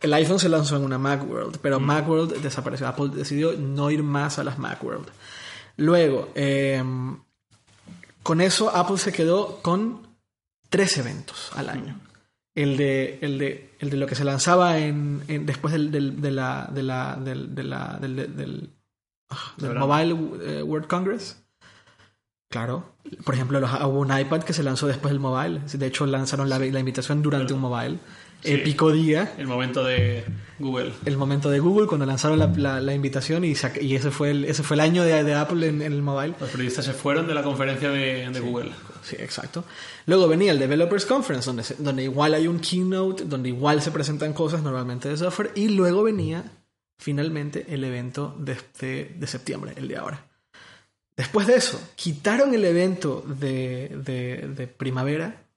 el iPhone se lanzó en una Macworld, pero mm. Macworld desapareció. Apple decidió no ir más a las Macworld. Luego, con eso Apple se quedó con tres eventos al año el de, el de, el de lo que se lanzaba en, después del, del, de la, de la, del, de la, del, del, ah, Mobile eh, World Congress. Claro. Por ejemplo, hubo un iPad que se lanzó después del mobile. De hecho, lanzaron la, la invitación durante un mobile épico día. El momento de Google. El momento de Google, cuando lanzaron la, la, invitación y, y, ese, fue el, ese fue el año de, de Apple en, el mobile. Los periodistas se fueron de la conferencia de, de Google. Sí, exacto. Luego venía el Developers Conference, donde, igual hay un keynote, donde igual se presentan cosas normalmente de software. Y luego venía finalmente el evento de, de, septiembre, el de ahora. Después de eso, quitaron el evento de, de primavera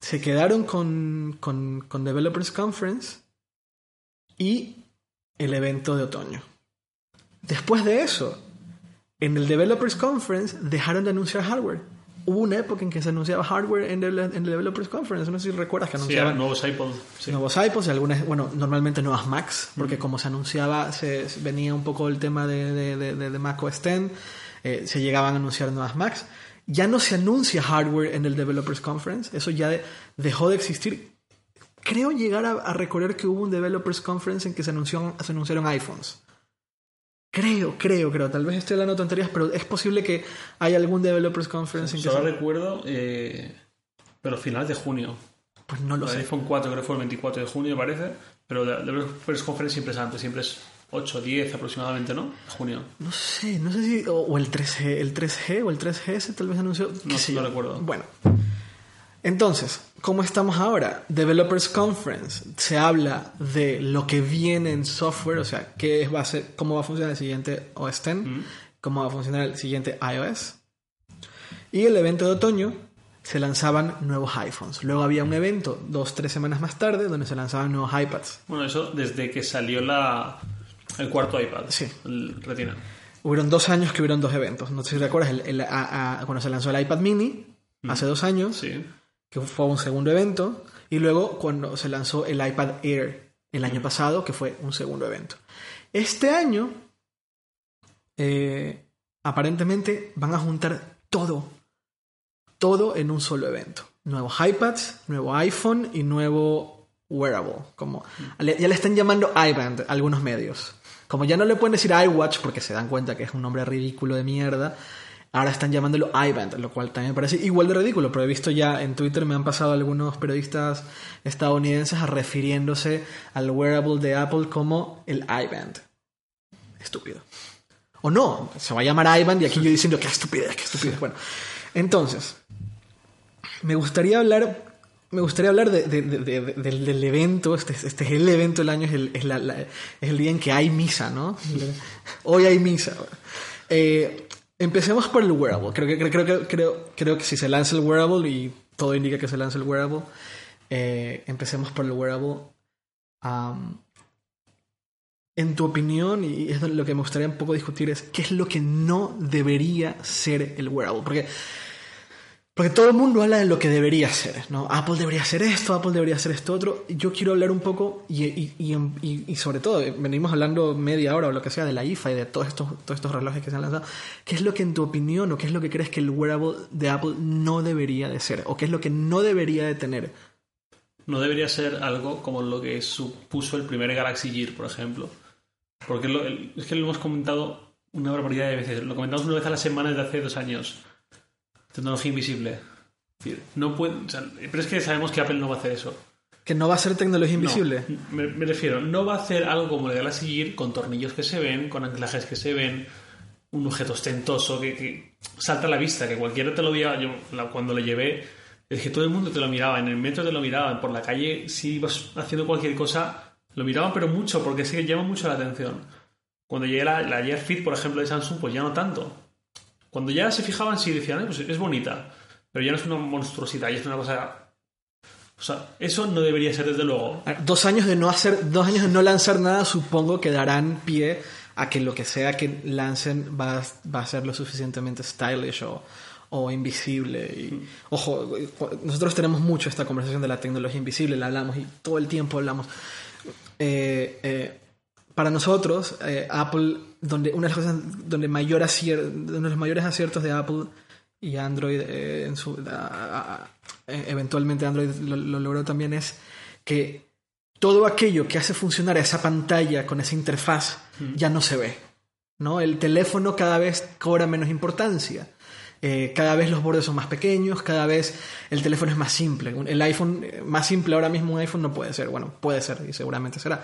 se quedaron con, con, con Developers Conference y el evento de otoño. Después de eso, en el Developers Conference dejaron de anunciar hardware. Hubo una época en que se anunciaba hardware en el, en el Developers Conference. No sé si recuerdas que anunciaban. nuevos iPods. Nuevos iPods y algunas, bueno, normalmente nuevas Macs, porque como se anunciaba, se, venía un poco el tema de, de, de, de Mac OS X, eh, se llegaban a anunciar nuevas Macs. Ya no se anuncia hardware en el Developers Conference, eso ya dejó de existir. Creo llegar a, recordar que hubo un Developers Conference en que se, anunció, se anunciaron iPhones. Creo, creo, creo. Tal vez estoy hablando tonterías, pero es posible que haya algún Developers Conference en que Solo recuerdo, eh, pero finales de junio. Pues no lo sé. iPhone 4 creo que fue el 24 de junio, parece. Pero Developers Conference siempre es antes, siempre es 8, 10 aproximadamente, ¿no? Junio. No sé, no sé si. O, el 3G, el 3G o el 3GS tal vez anunció. No, no recuerdo. Bueno. Entonces, ¿cómo estamos ahora? Developers Conference. Se habla de lo que viene en software, o sea, qué va a ser, cómo va a funcionar el siguiente OS X, cómo va a funcionar el siguiente iOS. Y el evento de otoño se lanzaban nuevos iPhones. Luego había un evento dos, tres semanas más tarde donde se lanzaban nuevos iPads. Bueno, eso desde que salió la, el cuarto iPad. Sí. El Retina. Hubieron dos años que hubieron dos eventos. No sé si recuerdas, el, cuando se lanzó el iPad mini, mm. hace dos años, sí. Que fue un segundo evento. Y luego cuando se lanzó el iPad Air el año pasado, que fue un segundo evento. Este año, eh, aparentemente van a juntar todo. Todo en un solo evento. Nuevos iPads, nuevo iPhone y nuevo wearable. Como, ya le están llamando iBand algunos medios. Como ya no le pueden decir iWatch porque se dan cuenta que es un nombre ridículo de mierda, ahora están llamándolo iBand, lo cual también me parece igual de ridículo, pero he visto ya en Twitter me han pasado algunos periodistas estadounidenses a refiriéndose al wearable de Apple como el iBand. Estúpido. O no, se va a llamar iBand y aquí yo diciendo que estupidez, que estupidez. Bueno, entonces, me gustaría hablar me gustaría hablar del, evento, este, este, es el evento del año, es el, es, el, día en que hay misa, ¿no? Hoy hay misa. Eh, empecemos por el wearable. Creo que, creo, creo, creo, que si se lanza el wearable y todo indica que se lanza el wearable. Eh, empecemos por el wearable. En tu opinión, y es lo que me gustaría un poco discutir, es qué es lo que no debería ser el wearable. Porque, porque todo el mundo habla de lo que debería ser, ¿no? Apple debería hacer esto, Apple debería hacer esto otro. Yo quiero hablar un poco, y, y- sobre todo, eh, venimos hablando media hora o lo que sea de la IFA y de todos estos, todos estos relojes que se han lanzado. ¿Qué es lo que en tu opinión o qué es lo que crees que el wearable de Apple no debería de ser? ¿O qué es lo que no debería de tener? No debería ser algo como lo que supuso el primer Galaxy Gear, por ejemplo. Porque lo- es que lo hemos comentado una barbaridad de veces. Lo comentamos una vez a la semana desde hace dos años. Tecnología invisible. Es decir, no puede, o sea, pero es que sabemos que Apple no va a hacer eso. ¿Que no va a ser tecnología invisible? No, me, me refiero, no va a hacer algo como el Galaxy Gear con tornillos que se ven, con anclajes que se ven, un objeto ostentoso que, que salta a la vista, que cualquiera te lo veía. Yo la- cuando lo llevé, es que todo el mundo te lo miraba, en el metro te lo miraban, por la calle, si ibas haciendo cualquier cosa, lo miraban, pero mucho, porque sí que llama mucho la atención. Cuando llegué la, la Gear Fit, por ejemplo, de Samsung, pues ya no tanto. Cuando ya se fijaban, sí decían, "Eh, pues es bonita, pero ya no es una monstruosidad, ya es una cosa. O sea, eso no debería ser desde luego. Dos años de no hacer, dos años de no lanzar nada, supongo que darán pie a que lo que sea que lancen va, va a ser lo suficientemente stylish o, o invisible. Y, Ojo, nosotros tenemos mucho esta conversación de la tecnología invisible, la hablamos y todo el tiempo hablamos. Eh, eh, para nosotros, eh, Apple, donde una de las cosas donde mayor acier- uno de los mayores aciertos de Apple y Android eh, en su a- a- a- eh, eventualmente Android lo, lo logró también es que todo aquello que hace funcionar esa pantalla con esa interfaz ya no se ve. ¿no? El teléfono cada vez cobra menos importancia. Eh, cada vez los bordes son más pequeños, cada vez el teléfono es más simple. El iPhone, más simple ahora mismo un iPhone no puede ser. Bueno, puede ser y seguramente será.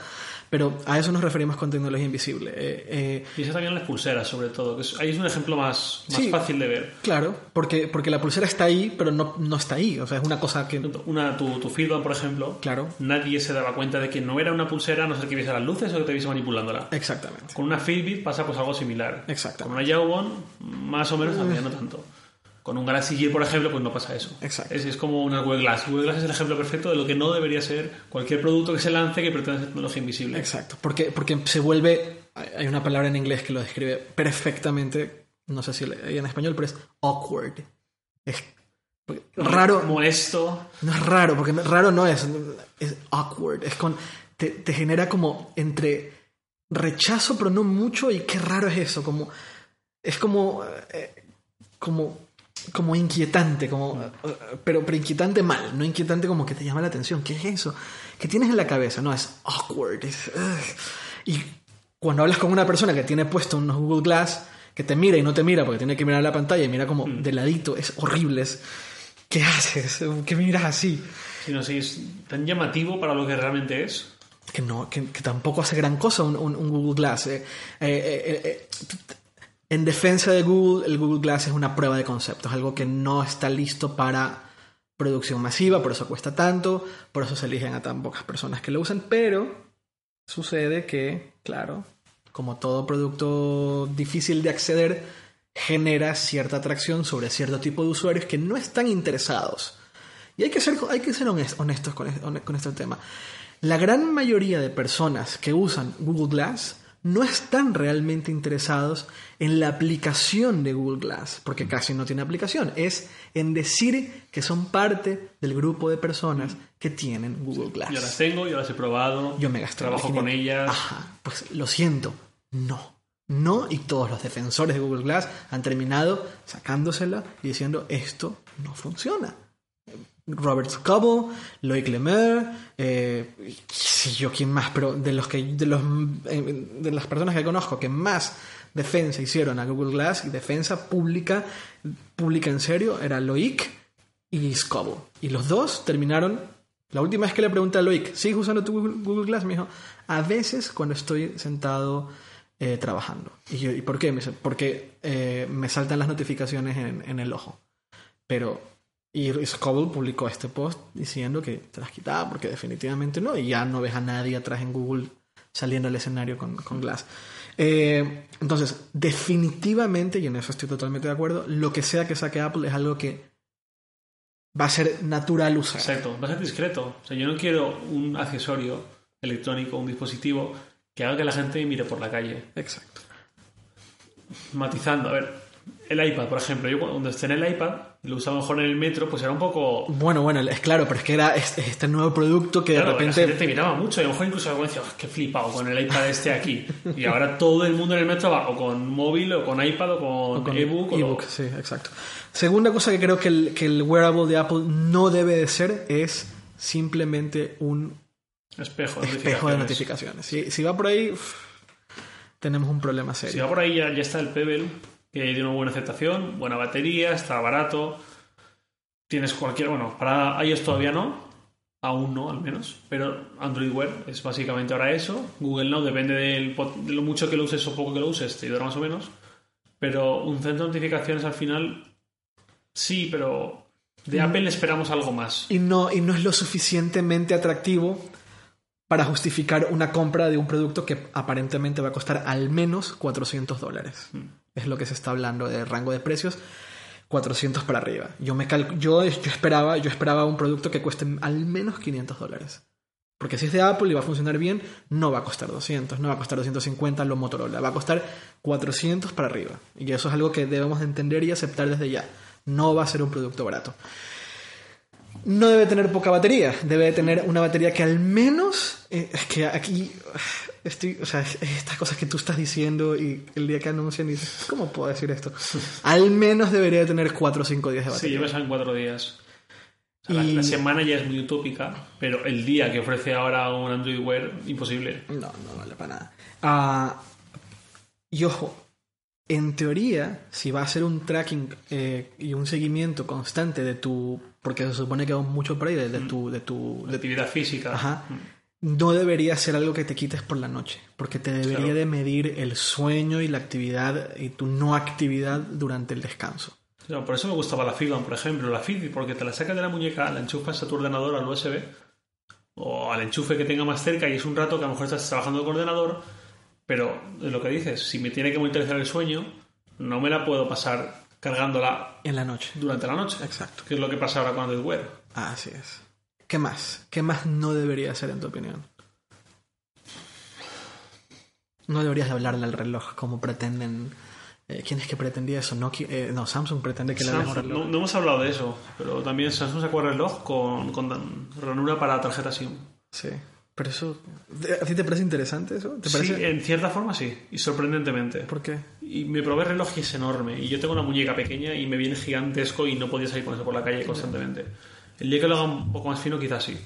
Pero a eso nos referimos con tecnología invisible. Eh, eh, Y eso también las pulseras, sobre todo. Que es- ahí es un ejemplo más, más Sí. fácil de ver. claro, porque, porque la pulsera está ahí, pero no, no está ahí. O sea, es una cosa que... Una, tu, tu Fitbit, por ejemplo, Claro. nadie se daba cuenta de que no era una pulsera a no ser que viese las luces o que te viese manipulándola. Exactamente. Con una Fitbit pasa pues algo similar. Exactamente. Con una Jawbone, más o menos también, no tanto. Con un Galaxy Gear, por ejemplo, pues no pasa eso. Exacto. Es, es como una Google Glass. Google Glass es el ejemplo perfecto de lo que no debería ser cualquier producto que se lance que pretenda ser tecnología invisible. Exacto, porque, porque se vuelve, hay una palabra en inglés que lo describe perfectamente, no sé si hay en español, pero es awkward. Es raro, Molesto. no es raro, porque raro no es, es awkward, es con, te, te genera como entre rechazo, pero no mucho, y qué raro es eso, como, es como, eh, como, como inquietante, como, eh, pero, pero inquietante mal, no inquietante como que te llama la atención, ¿qué es eso? ¿Qué tienes en la cabeza? No, es awkward, es, y cuando hablas con una persona que tiene puesto unos Google Glass, que te mira y no te mira porque tiene que mirar la pantalla y mira como de ladito, es horrible, es, ¿qué haces? ¿Qué miras así? Sino si es tan llamativo para lo que realmente es. que no que, que tampoco hace gran cosa un, un- un Google Glass. Eh, eh, eh, eh, en defensa de Google, el Google Glass es una prueba de conceptos, algo que no está listo para producción masiva, por eso cuesta tanto, por eso se eligen a tan pocas personas que lo usan, pero sucede que, claro, como todo producto difícil de acceder, genera cierta atracción sobre cierto tipo de usuarios que no están interesados. Y hay que ser, hay que ser honest- honestos con, es- con este tema. La gran mayoría de personas que usan Google Glass no están realmente interesados en la aplicación de Google Glass, porque casi no tiene aplicación. Es en decir que son parte del grupo de personas que tienen Google Glass. Yo las tengo, yo las he probado. Yo me gasté Trabajo con ellas. Ajá, pues lo siento, no. No, y todos los defensores de Google Glass han terminado sacándosela y diciendo esto no funciona. Robert Scoble, Loic Lemer, eh, yo quién más, pero de los que de los eh, de las personas que conozco que más defensa hicieron a Google Glass y defensa pública pública en serio era Loic y Scoble. Y los dos terminaron. La última vez que le pregunté a Loic, ¿sigues usando tu Google, Glass? Me dijo, a veces cuando estoy sentado eh, trabajando. ¿y por qué? Me dice, porque eh, me saltan las notificaciones en, en el ojo. Pero, y Scoble publicó este post diciendo que te las quitaba porque definitivamente no, y ya no ves a nadie atrás en Google saliendo al escenario con, con Glass. Eh, entonces, definitivamente, y en eso estoy totalmente de acuerdo, lo que sea que saque Apple es algo que va a ser natural usar. Exacto, va a ser discreto. O sea, yo no quiero un accesorio electrónico, un dispositivo que haga que la gente mire por la calle. Exacto. Matizando, a ver, el iPad, por ejemplo, yo cuando esté en el iPad, lo usaba mejor en el metro, pues era un poco... Bueno, bueno, es claro, pero es que era este, este nuevo producto que Claro, de repente... la gente te miraba mucho y a lo mejor incluso alguien decía, "Oh, qué flipado con el iPad este aquí. Y ahora todo el mundo en el metro va o con móvil o con iPad o con, ebook. o lo- ebook, sí, exacto. Segunda cosa que creo que el, que el wearable de Apple no debe de ser es simplemente un Espejo de espejo de notificaciones. notificaciones. Si, si va por ahí, tenemos un problema Si serio. va por ahí ya, ya está el Pebble, que tiene una buena aceptación, buena batería, está barato. Tienes cualquier, bueno, para iOS todavía no, aún no al menos, pero Android Wear es básicamente ahora eso. Google no, depende del de lo mucho que lo uses o poco que lo uses, te ayudará más o menos. Pero un centro de notificaciones al final, sí, pero de Apple esperamos algo más. Y no, y no es lo suficientemente atractivo para justificar una compra de un producto que aparentemente va a costar al menos 400 dólares. Mm. Es lo que se está hablando de rango de precios. 400 para arriba. Yo, me cal- yo, yo, esperaba, yo esperaba un producto que cueste al menos 500 dólares. Porque si es de Apple y va a funcionar bien, no va a costar 200, no va a costar 250 lo Motorola, va a costar 400 para arriba. Y eso es algo que debemos de entender y aceptar desde ya. No va a ser un producto barato. No debe tener poca batería, debe de tener una batería que al menos, eh, es que aquí estoy, o sea, es- es estas cosas que tú estás diciendo y el día que anuncian dices, ¿cómo puedo decir esto? Al menos debería de tener 4 o 5 días de Sí, batería. llevas en cuatro días. O sea, la- Y- la, semana ya es muy utópica, pero el día que ofrece ahora un Android Wear, imposible. No, no vale para nada. Ah, y ojo, en teoría, si va a ser un tracking eh, y un seguimiento constante de tu. Porque se supone que va mucho por ahí, de, de tu. De tu De actividad física. ajá. No debería ser algo que te quites por la noche, porque te debería Claro. de medir el sueño y la actividad y tu no actividad durante el descanso. No, por eso me gustaba la Fitbit, por ejemplo. La Fitbit, porque te la sacas de la muñeca, la enchufas a tu ordenador al USB o al enchufe que tenga más cerca y es un rato que a lo mejor estás trabajando con el ordenador, pero lo que dices, si me tiene que monitorizar el sueño, no me la puedo pasar cargándola En la noche. durante la noche. Exacto. Que es lo que pasa ahora con Android Wear. Así es. ¿Qué más? ¿Qué más no debería ser en tu opinión? No deberías de hablarle al reloj como pretenden. eh, ¿Quién es que pretendía eso? Eh, no, Samsung pretende que le hables a un Samsung- reloj. no, no hemos hablado de eso, pero también Samsung sacó el reloj con, con ranura para tarjeta SIM. Sí. Pero eso. ¿A ti te parece interesante eso? ¿Te Sí, en cierta forma sí, y sorprendentemente. ¿Por qué? Y me probé el reloj y es enorme. Y yo tengo una muñeca pequeña y me viene gigantesco y no podía salir con eso por la calle constantemente. El día que lo haga un poco más fino, quizás sí.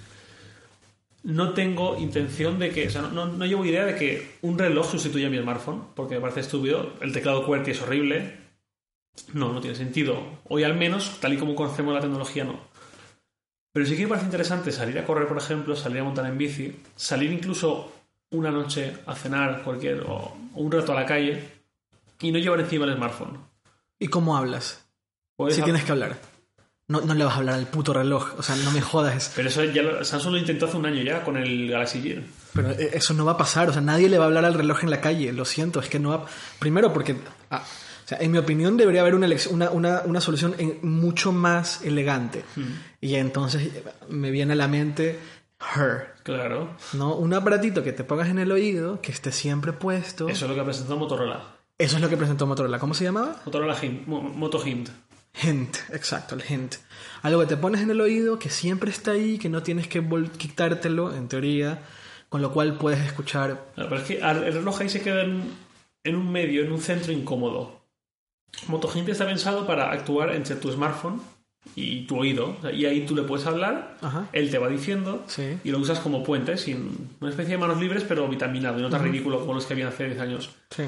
No tengo intención de que, o sea, no, no- no llevo idea de que un reloj sustituya mi smartphone, porque me parece estúpido. El teclado QWERTY es horrible. No, no tiene sentido. Hoy al menos, tal y como conocemos la tecnología, no. Pero sí que me parece interesante salir a correr, por ejemplo, salir a montar en bici, salir incluso una noche a cenar cualquier o, un rato a la calle y no llevar encima el smartphone. ¿Y cómo hablas? Si tienes que hablar. No, no le vas a hablar al puto reloj. O sea, no me jodas. Pero eso ya lo- Samsung lo intentó hace un año ya con el Galaxy Gear. Pero eh, eso no va a pasar, o sea, nadie le va a hablar al reloj en la calle, lo siento, es que no va... Primero porque, ah, o sea, en mi opinión debería haber una, una, una, una solución en- mucho más elegante. Y entonces me viene a la mente Her, Claro. ¿no? Un aparatito que te pongas en el oído, que esté siempre puesto. Eso es lo que ha presentado Motorola. Eso es lo que presentó Motorola. ¿Cómo se llamaba? Motorola Hint, Mo- Moto Hint. Hint, exacto, el hint. Algo que te pones en el oído, que siempre está ahí, que no tienes que quitártelo, en teoría, con lo cual puedes escuchar Claro, Pero es que el reloj ahí se queda en, en un medio, en un centro incómodo. Moto Hint está pensado para actuar entre tu smartphone y tu oído. Y ahí tú le puedes hablar, Ajá. él te va diciendo Sí. y lo usas como puente, sin una especie de manos libres, pero vitaminado y no tan ridículo como los que habían hace 10 años. Sí.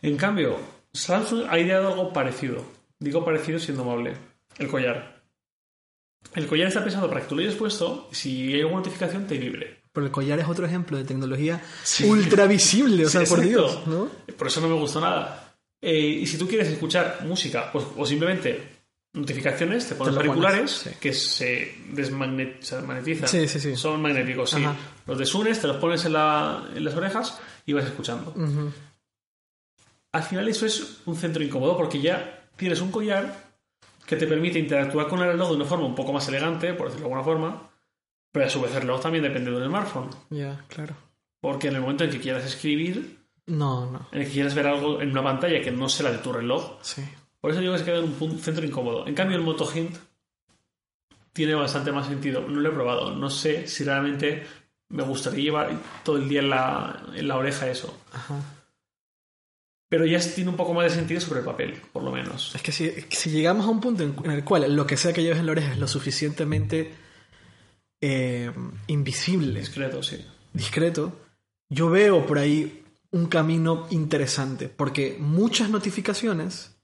En cambio, Samsung ha ideado algo parecido. Digo parecido siendo amable. El collar. El collar está pensado para que tú lo hayas puesto y si hay alguna notificación te vibre. Pero el collar es otro ejemplo de tecnología Sí. ultra visible, o sea, por. Dios, ¿no? Por eso no me gustó nada. Eh, y si tú quieres escuchar música pues, o simplemente notificaciones, te pones auriculares sí. que se desmagne- se desmagnetizan. Sí, sí, sí. Son magnéticos, sí. Ajá. Los desunes, te los pones en, la- en las orejas y vas escuchando. Al final eso es un centro incómodo porque ya tienes un collar que te permite interactuar con el reloj de una forma un poco más elegante, por decirlo de alguna forma, pero a su vez el reloj también depende del smartphone. Ya, claro. Porque en el momento en que quieras escribir, No, no. en el que quieras ver algo en una pantalla que no sea la de tu reloj, Sí. por eso digo que se queda en un punto- centro incómodo. En cambio, el Moto Hint tiene bastante más sentido. No lo he probado. No sé si realmente me gustaría llevar todo el día en la, en la oreja eso. Ajá. Pero ya tiene un poco más de sentido sobre el papel, por lo menos. Es que si, si llegamos a un punto en, en el cual lo que sea que lleves en la oreja es lo suficientemente eh, invisible, Discreto, sí. discreto, yo veo por ahí un camino interesante, porque muchas notificaciones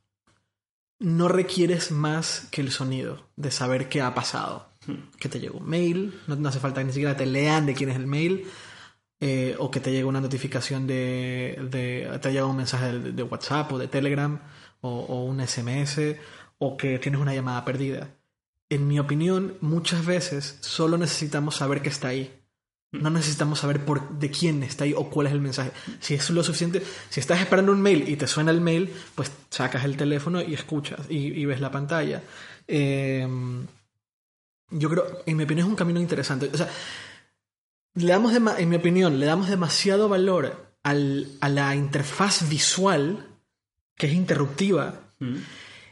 no requieres más que el sonido de saber qué ha pasado. Que te llegó un mail, no, no hace falta ni siquiera te lean de quién es el mail, eh, o que te llegue una notificación de, de te llega un mensaje de, de WhatsApp o de Telegram o, o un SMS o que tienes una llamada perdida. En mi opinión, muchas veces solo necesitamos saber que está ahí. No necesitamos saber por, de quién está ahí o cuál es el mensaje. Si es lo suficiente, si estás esperando un mail y te suena el mail, pues sacas el teléfono y escuchas y, y ves la pantalla. Eh, yo creo, en mi opinión, es un camino interesante. O sea, le damos en mi opinión, le damos demasiado valor al- a la interfaz visual, que es interruptiva, Mm.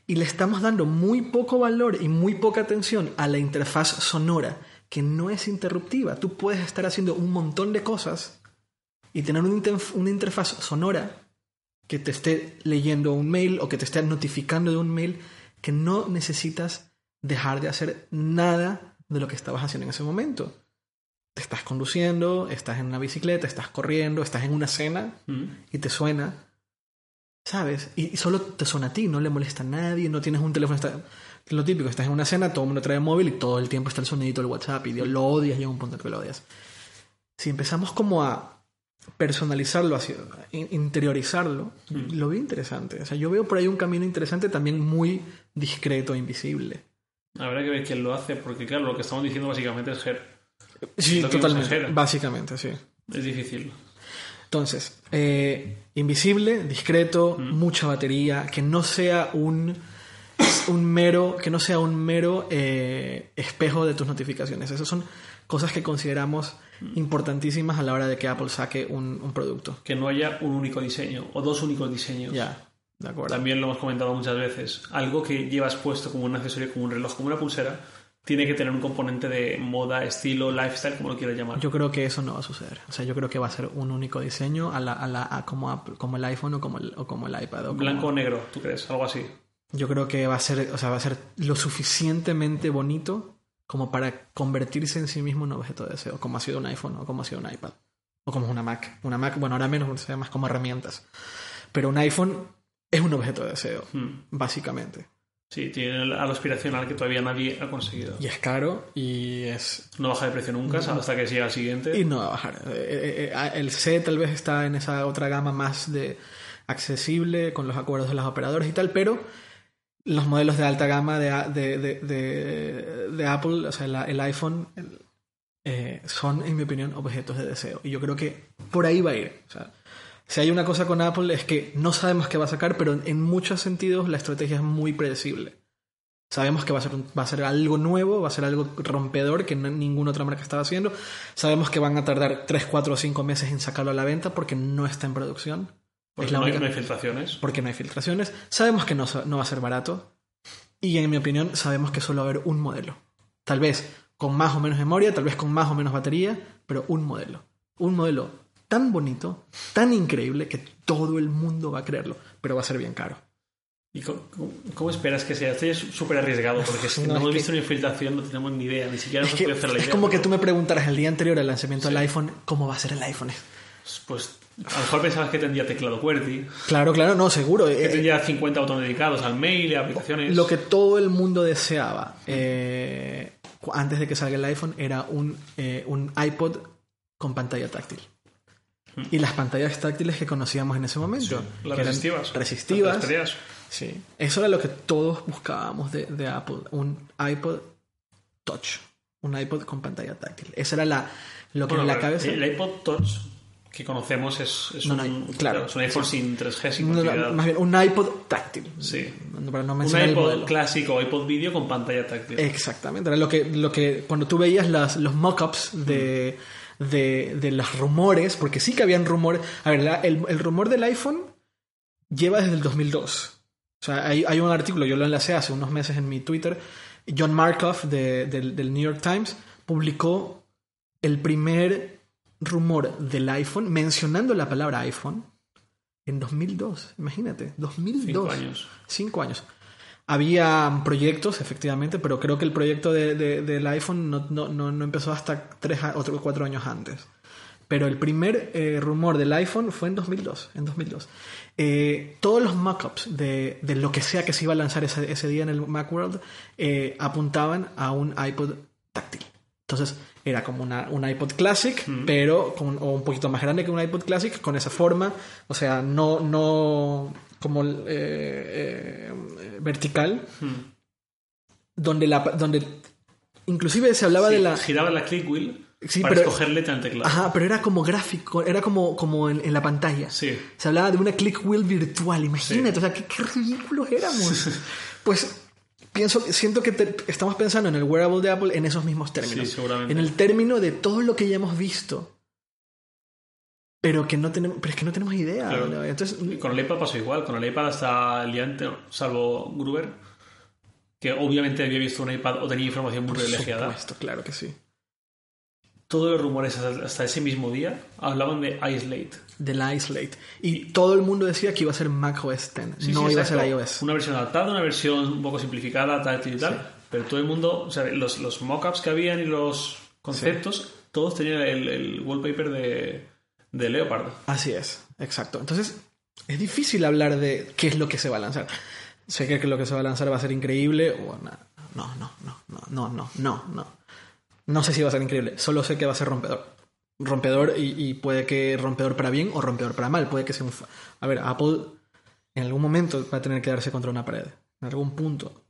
y le estamos dando muy poco valor y muy poca atención a la interfaz sonora, que no es interruptiva. Tú puedes estar haciendo un montón de cosas y tener una, interf- una interfaz sonora que te esté leyendo un mail o que te esté notificando de un mail que no necesitas dejar de hacer nada de lo que estabas haciendo en ese momento. Te estás conduciendo, estás en una bicicleta, estás corriendo, estás en una cena Mm. y te suena, ¿sabes? Y, y solo te suena a ti, no le molesta a nadie, no tienes un teléfono. Lo típico, estás en una cena, todo el mundo trae móvil y todo el tiempo está el sonidito del WhatsApp y lo odias, llega un punto en que lo odias. Si empezamos como a personalizarlo, in- interiorizarlo, lo veo interesante. O sea, yo veo por ahí un camino interesante también muy discreto e invisible. Habrá que ver quién lo hace, porque claro, lo que estamos diciendo básicamente es Ger. Sí, totalmente. Básicamente, sí. Es difícil. Entonces, eh, invisible, discreto, mucha batería, que no sea un, un mero, que no sea un mero eh, espejo de tus notificaciones. Esas son cosas que consideramos importantísimas a la hora de que Apple saque un, un producto. Que no haya un único diseño o dos únicos diseños. Ya, de acuerdo. También lo hemos comentado muchas veces. Algo que llevas puesto como un accesorio, como un reloj, como una pulsera, tiene que tener un componente de moda, estilo, lifestyle, como lo quieras llamar. Yo creo que eso no va a suceder. O sea, yo creo que va a ser un único diseño a la, a la, a como, Apple- como el iPhone o como el, o como el iPad. o como- Blanco o negro, ¿tú crees? Algo así. Yo creo que va a ser, o sea, va a ser lo suficientemente bonito como para convertirse en sí mismo en un objeto de deseo, como ha sido un iPhone o como ha sido un iPad. O como es una Mac. Una Mac, bueno, ahora menos, se más como herramientas. Pero un iPhone es un objeto de deseo, Hmm. básicamente. Sí, tiene el- a lo aspiracional que todavía nadie ha conseguido. Y es caro y es... No baja de precio nunca hasta que siga el siguiente. Y no va a bajar. Eh, eh, eh, el C tal vez está en esa otra gama más de accesible con los acuerdos de los operadores y tal, pero los modelos de alta gama de, de, de- de- Apple, o sea, el iPhone, eh, son, en mi opinión, objetos de deseo. Y yo creo que por ahí va a ir. O sea, si hay una cosa con Apple es que no sabemos qué va a sacar, pero en muchos sentidos la estrategia es muy predecible. Sabemos que va a ser, va a ser algo nuevo, va a ser algo rompedor que ninguna otra marca estaba haciendo. Sabemos que van a tardar 3, 4 o 5 meses en sacarlo a la venta porque no está en producción. Porque es no, hay, única- no hay filtraciones. porque no hay filtraciones. Sabemos que no, no va a ser barato. Y en mi opinión, sabemos que solo va a haber un modelo. Tal vez con más o menos memoria, tal vez con más o menos batería, pero un modelo. Un modelo tan bonito, tan increíble, que todo el mundo va a creerlo, pero va a ser bien caro. ¿Y cómo, esperas que sea? Esto es súper arriesgado porque si No, no, es hemos visto una infiltración, no tenemos ni idea, ni siquiera Es, nos que- podemos hacer la es idea. como que tú me preguntaras el día anterior al lanzamiento del iPhone, ¿cómo va a ser el iPhone? Pues a lo mejor pensabas que tendría teclado QWERTY, Claro, claro, no, seguro. que Eh, tendría 50 botones dedicados al mail y a aplicaciones. Lo que todo el mundo deseaba eh, antes de que salga el iPhone era un, eh, un iPod con pantalla táctil. Y las pantallas táctiles que conocíamos en ese momento. las que eran resistivas. Resistivas. Las. Sí. Eso era lo que todos buscábamos de, de Apple. Un iPod Touch. Un iPod con pantalla táctil. Esa era la, lo que Bueno, en la cabeza. El iPod Touch, que conocemos es, un, claro, es un iPhone sin 3G, sin No, más bien un iPod táctil. Sí. Para no Un iPod clásico iPod vídeo con pantalla táctil. Exactamente. Lo que, lo que cuando tú veías las, los mock-ups de, de, de los rumores, porque sí que habían rumores. A ver, la- el, el rumor del iPhone lleva desde el 2002. O sea, hay, hay un artículo, yo lo enlacé hace unos meses en mi Twitter. John Markoff de- del, del New York Times publicó el primer rumor del iPhone mencionando la palabra iPhone en 2002. Imagínate, 2002. Cinco años. Cinco años. Había proyectos, efectivamente, pero creo que el proyecto de- de- del iPhone no, no- no- no empezó hasta tres otro cuatro años antes. Pero el primer eh, rumor del iPhone fue en 2002. En 2002. Eh, todos los mockups de, de lo que sea que se iba a lanzar ese, ese día en el Macworld eh, apuntaban a un iPod táctil. Entonces era como una, un iPod Classic, pero con, o un poquito más grande que un iPod Classic, con esa forma, o sea, no, no como eh, eh, vertical, donde, la, donde inclusive se hablaba de la... Giraba la click wheel Sí, para pero- escoger letra en el teclado. Ajá, pero era como gráfico, era como, como en, en la pantalla. Sí. Se hablaba de una click wheel virtual, imagínate, o sea, qué, qué ridículos éramos. pues pienso, siento que te- estamos pensando en el wearable de Apple en esos mismos términos. Sí, seguramente. En el término de todo lo que ya hemos visto. Pero que no tenemos, pero es que no tenemos idea. Claro. ¿no? Entonces, con el iPad pasó igual. Con el iPad hasta el día antes, salvo Gruber, que obviamente había visto un iPad o tenía información muy por privilegiada. supuesto, claro que sí todos los rumores hasta ese mismo día hablaban de Isolate. Del Isolate. Y todo el mundo decía que iba a ser macOS 10, sí, no sí, iba exacto. a ser iOS. Una versión adaptada, una versión un poco simplificada, tal y tal. Sí. Pero todo el mundo, o sea, los, los mockups que habían y los conceptos, todos tenían el, el wallpaper de, de Leopardo. Así es, exacto. Entonces, es difícil hablar de qué es lo que se va a lanzar. Sé que lo que se va a lanzar va a ser increíble. O no, no, no, no, no, no, no, no no. Sé si va a ser increíble. Solo sé que va a ser rompedor. Rompedor y, y puede que rompedor para bien o rompedor para mal. Puede que sea un... fa- A ver, Apple en algún momento va a tener que darse contra una pared. En algún punto.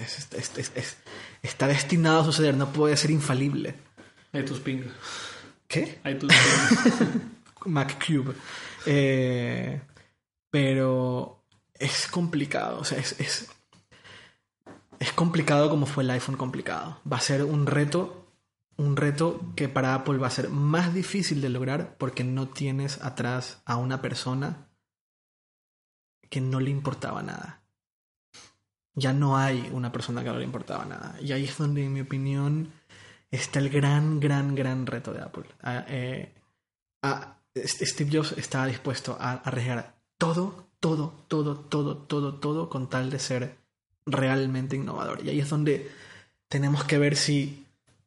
Es- es- es- es- está destinado a suceder. No puede ser infalible. iTunes Ping. ¿Qué? iTunes Ping. MacCube. Eh, pero es complicado. O sea, es, es, es complicado como fue el iPhone complicado. Va a ser un reto, un reto que para Apple va a ser más difícil de lograr porque no tienes atrás a una persona que no le importaba nada. Ya no hay una persona que no le importaba nada. Y ahí es donde, en mi opinión, está el gran, gran, gran reto de Apple. Ah, eh, a- Steve Jobs estaba dispuesto a arriesgar todo, todo, todo, todo, todo, todo con tal de ser realmente innovador. Y ahí es donde tenemos que ver si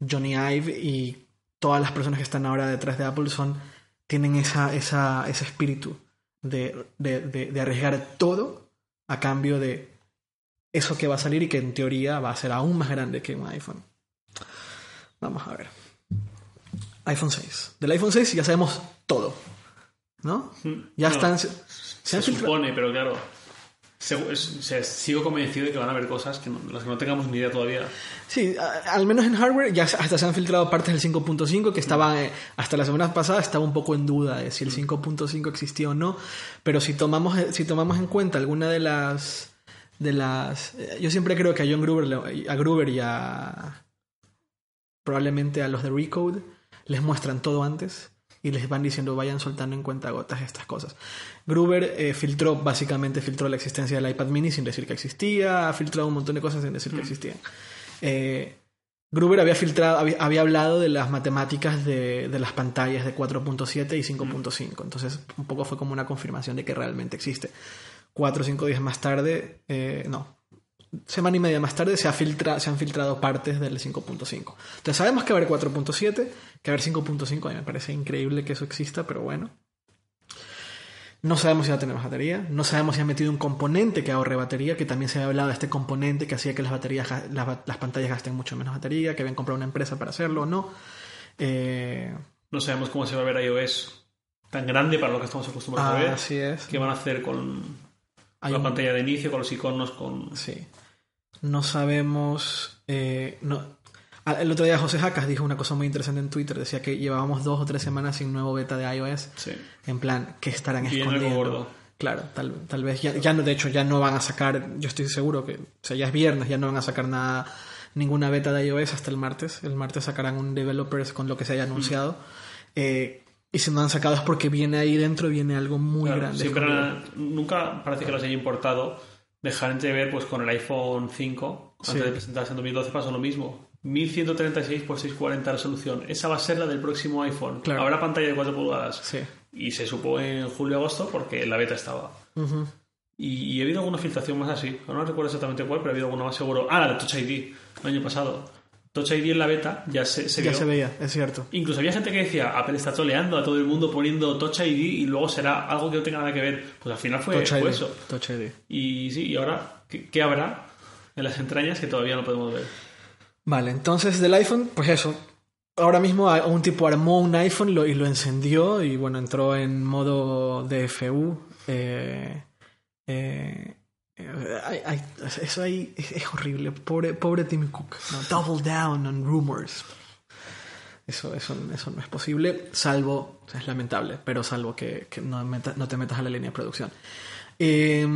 Johnny Ive y todas las personas que están ahora detrás de Apple son, tienen esa, esa, ese espíritu de, de, de- de arriesgar todo a cambio de eso que va a salir y que en teoría va a ser aún más grande que un iPhone. Vamos a ver iPhone 6. Del iPhone 6 ya sabemos todo. ¿No? Ya No, están. Se, supone, pero claro. O sea, sigo convencido de que van a haber cosas que no- las que no tengamos ni idea todavía. Sí, a- al menos en hardware ya hasta se han filtrado partes del 5.5 que estaban, eh, hasta la semana pasada estaba un poco en duda de si el 5.5 existía o no, pero si tomamos, eh, si tomamos en cuenta alguna de las, de las, eh, yo siempre creo que a John Gruber, a Gruber y a probablemente a los de Recode les muestran todo antes y les van diciendo vayan soltando en cuentagotas estas cosas. Gruber eh, filtró, básicamente filtró la existencia del iPad mini sin decir que existía, ha filtrado un montón de cosas sin decir que existían. Eh, Gruber había filtrado, había, había hablado de las matemáticas de, de las pantallas de 4.7 y 5.5. Entonces, un poco fue como una confirmación de que realmente existe. Cuatro o cinco días más tarde, eh, no, semana y media más tarde se, ha filtra, se han filtrado partes del 5.5. Entonces sabemos que va a haber 4.7, que va a haber 5.5, a mí me parece increíble que eso exista, pero bueno. No sabemos si va a tener más batería, no sabemos si ha metido un componente que ahorre batería, que también se había hablado de este componente que hacía que las, baterías, las, pantallas gasten mucho menos batería, que habían comprado una empresa para hacerlo o no. Eh, No sabemos cómo se va a ver iOS tan grande para lo que estamos acostumbrados a ver. así es. ¿Qué van a hacer con Hay la un- pantalla de inicio, con los iconos, con... Sí. No sabemos. eh, no. Ah, El otro día José Jacas dijo una cosa muy interesante en Twitter. Decía que llevábamos dos o tres semanas sin nuevo beta de iOS. Sí. En plan, que estarán Bien escondiendo? gordo. Claro, tal, tal vez ya, ya no, de hecho, ya no van a sacar, yo estoy seguro que, o sea, ya es viernes, ya no van a sacar nada, ninguna beta de iOS hasta el martes. El martes sacarán un developers con lo que se haya anunciado. Eh, y si no han sacado es porque viene ahí dentro, viene algo muy Claro, grande. siempre nunca parece que los haya importado. Dejar entrever, pues con el iPhone 5, antes Sí. de presentarse en 2012, pasó lo mismo. 1136 x 640 resolución. Esa va a ser la del próximo iPhone. Claro. Habrá pantalla de 4 pulgadas. Sí. Y se supo en julio-agosto porque la beta estaba. Y, y ha habido alguna filtración más así. No recuerdo exactamente cuál, pero ha habido alguna más seguro. Ah, la de Touch ID, el año pasado. Touch ID en la beta ya se, se Ya vio. se veía, es cierto. Incluso había gente que decía, Apple está troleando a todo el mundo poniendo Touch ID y luego será algo que no tenga nada que ver. Pues al final fue, Touch fue ID. eso. Touch ID. Y sí, y ahora, ¿qué, qué habrá en las entrañas que todavía no podemos ver? Vale, entonces del iPhone, pues eso. Ahora mismo un tipo armó un iPhone lo- y lo encendió y bueno, entró en modo DFU. eh, eh, ay- ay, eso ahí es, horrible. Pobre, pobre Tim Cook. ¿no? Double down on rumors. Eso, eso, eso no es posible, salvo, o sea, es lamentable, pero salvo que, que no, meta- no te metas a la línea de producción. Eh,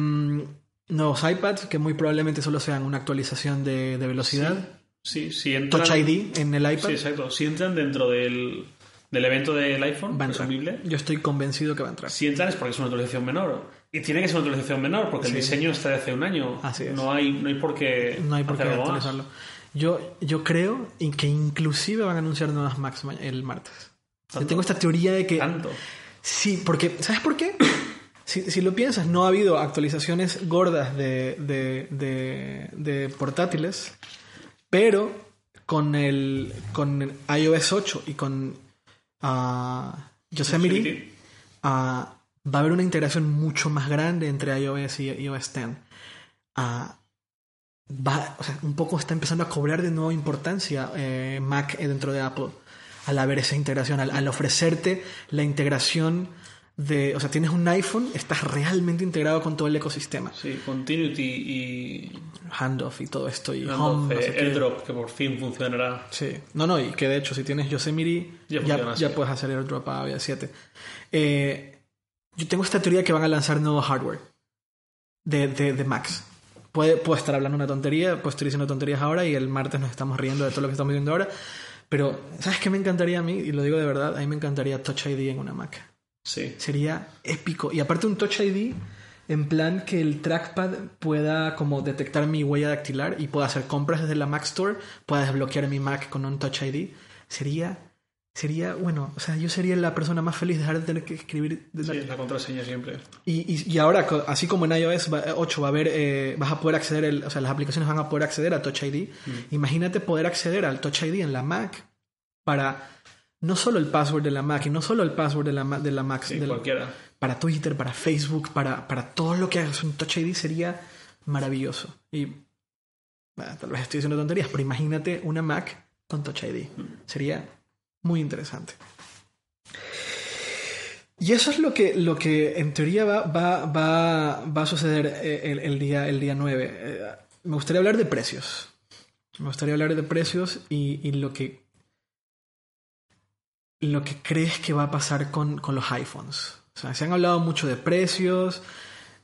nuevos iPads que muy probablemente solo sean una actualización de, de velocidad. Sí, si entran... Touch ID en el iPad Sí, exacto. Si entran dentro del, del evento del iPhone, va a entrar. presumible, Yo estoy convencido que va a entrar. si entran es porque es una actualización menor. Y tiene que ser una actualización menor porque el diseño está de hace un año. Así es. No hay, no hay por qué No hay por qué actualizarlo. Yo, yo creo que inclusive van a anunciar nuevas Macs ma- el martes. Yo tengo esta teoría de que... Tanto. Sí, porque, ¿sabes por qué? Si, si lo piensas, no ha habido actualizaciones gordas de, de, de- de portátiles, pero con el con iOS 8 y con ah, Yosemite Yosemite. Va a haber una integración mucho más grande entre iOS y iOS 10. Ah, va, o sea, un poco está empezando a cobrar de nuevo importancia eh, Mac dentro de Apple al haber esa integración, al, al ofrecerte la integración de, o sea, tienes un iPhone, estás realmente integrado con todo el ecosistema, Sí, Continuity y handoff y todo esto y home, no eh, sé. AirDrop, que por fin funcionará. Sí, no, no, y que de hecho si tienes Yosemite Ya ya, puedes hacer AirDrop a iOS 7. Eh, yo tengo esta teoría que van a lanzar nuevo hardware de, de, de Macs. Puede, puedo estar hablando una tontería, pues estoy diciendo tonterías ahora y el martes nos estamos riendo de todo lo que estamos viendo ahora. Pero, ¿sabes qué me encantaría a mí? Y lo digo de verdad, a mí me encantaría Touch ID en una Mac. Sí. Sería épico. Y aparte un Touch ID en plan que el trackpad pueda como detectar mi huella dactilar y pueda hacer compras desde la Mac Store, pueda desbloquear mi Mac con un Touch ID. Sería, sería, bueno, o sea, yo sería la persona más feliz de dejar de tener que escribir. de la- Sí, la contraseña siempre. y, y, y ahora, así como en iOS va- 8 va a haber, eh, vas a poder acceder, el- o sea, las aplicaciones van a poder acceder a Touch ID. Imagínate poder acceder al Touch ID en la Mac para no solo el password de la Mac y no solo el password de la, de la Mac, Sí, del- cualquiera. para Twitter, para Facebook, para, para todo lo que hagas un Touch ID sería maravilloso. Y bueno, tal vez estoy diciendo tonterías, pero imagínate una Mac con Touch ID. Sería muy interesante. Y eso es lo que, lo que en teoría va, va, va, va a suceder eh, el, el día, el día 9. Eh, me gustaría hablar de precios. Me gustaría hablar de precios y, y lo que lo que crees que va a pasar con, con los iPhones. O sea, se han hablado mucho de precios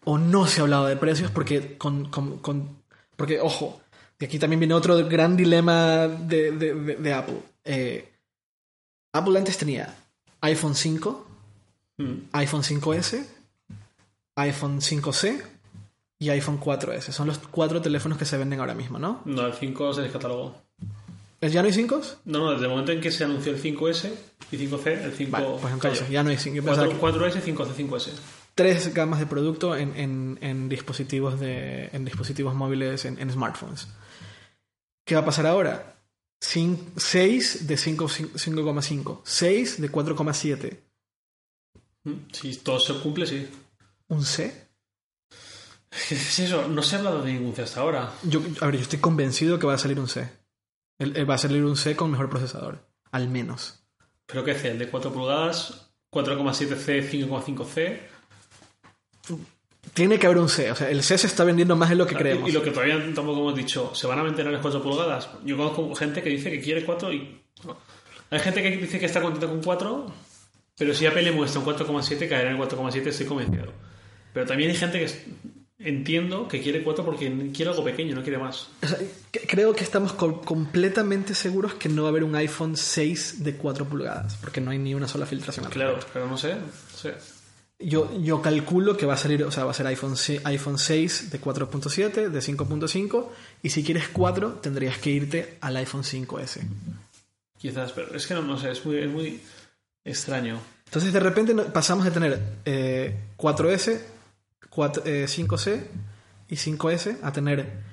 o no se ha hablado de precios porque con, con- con- porque ojo, y aquí también viene otro gran dilema de, de- de- de Apple. Eh, Apple antes tenía iPhone 5, Mm. iPhone 5S, iPhone 5C y iPhone 4S. Son los cuatro teléfonos que se venden ahora mismo, ¿no? No, el 5 se descatalogó. ¿Ya no hay 5? No, no, desde el momento en que se anunció el 5S y 5C, el 5 Vale, pues entonces cayó. ya no hay 5. Yo pensaba que- 4, s 5C, 5S. tres gamas de producto en, en- en dispositivos de en dispositivos móviles en, en smartphones. ¿Qué va a pasar ahora? 6 de 5 5,5, 6 de 4,7, Mm, Si todo se cumple, sí. un C. Es eso, no se ha hablado de ningún C hasta ahora. Yo, a ver, yo estoy convencido que va a salir un C. El- el- va a salir un C con mejor procesador, al menos. ¿Pero qué C? ¿El de 4 pulgadas? ¿4,7C, 5,5C? Tiene que haber un C. O sea, el C se está vendiendo más de lo que creemos. Y lo que todavía tampoco hemos dicho, ¿se van a mantener las 4 pulgadas? Yo conozco gente que dice que quiere 4 y. no. Hay gente que dice que está contento con 4, pero si Apple le muestra un 4,7, caerá en el 4,7, estoy convencido. Pero también hay gente que entiendo que quiere 4 porque quiere algo pequeño, no quiere más. O sea, creo que estamos co- completamente seguros que no va a haber un iPhone 6 de 4 pulgadas, porque no hay ni una sola filtración. Claro, pero no sé. no sé. Yo, yo calculo que va a salir, o sea, va a ser iPhone, iPhone 6 de 4.7, de 5.5, y si quieres 4, tendrías que irte al iPhone 5S. Quizás, pero es que no, no sé, es muy, es muy extraño. Entonces, de repente pasamos de tener eh, 4S, 4, eh, 5C y 5S a tener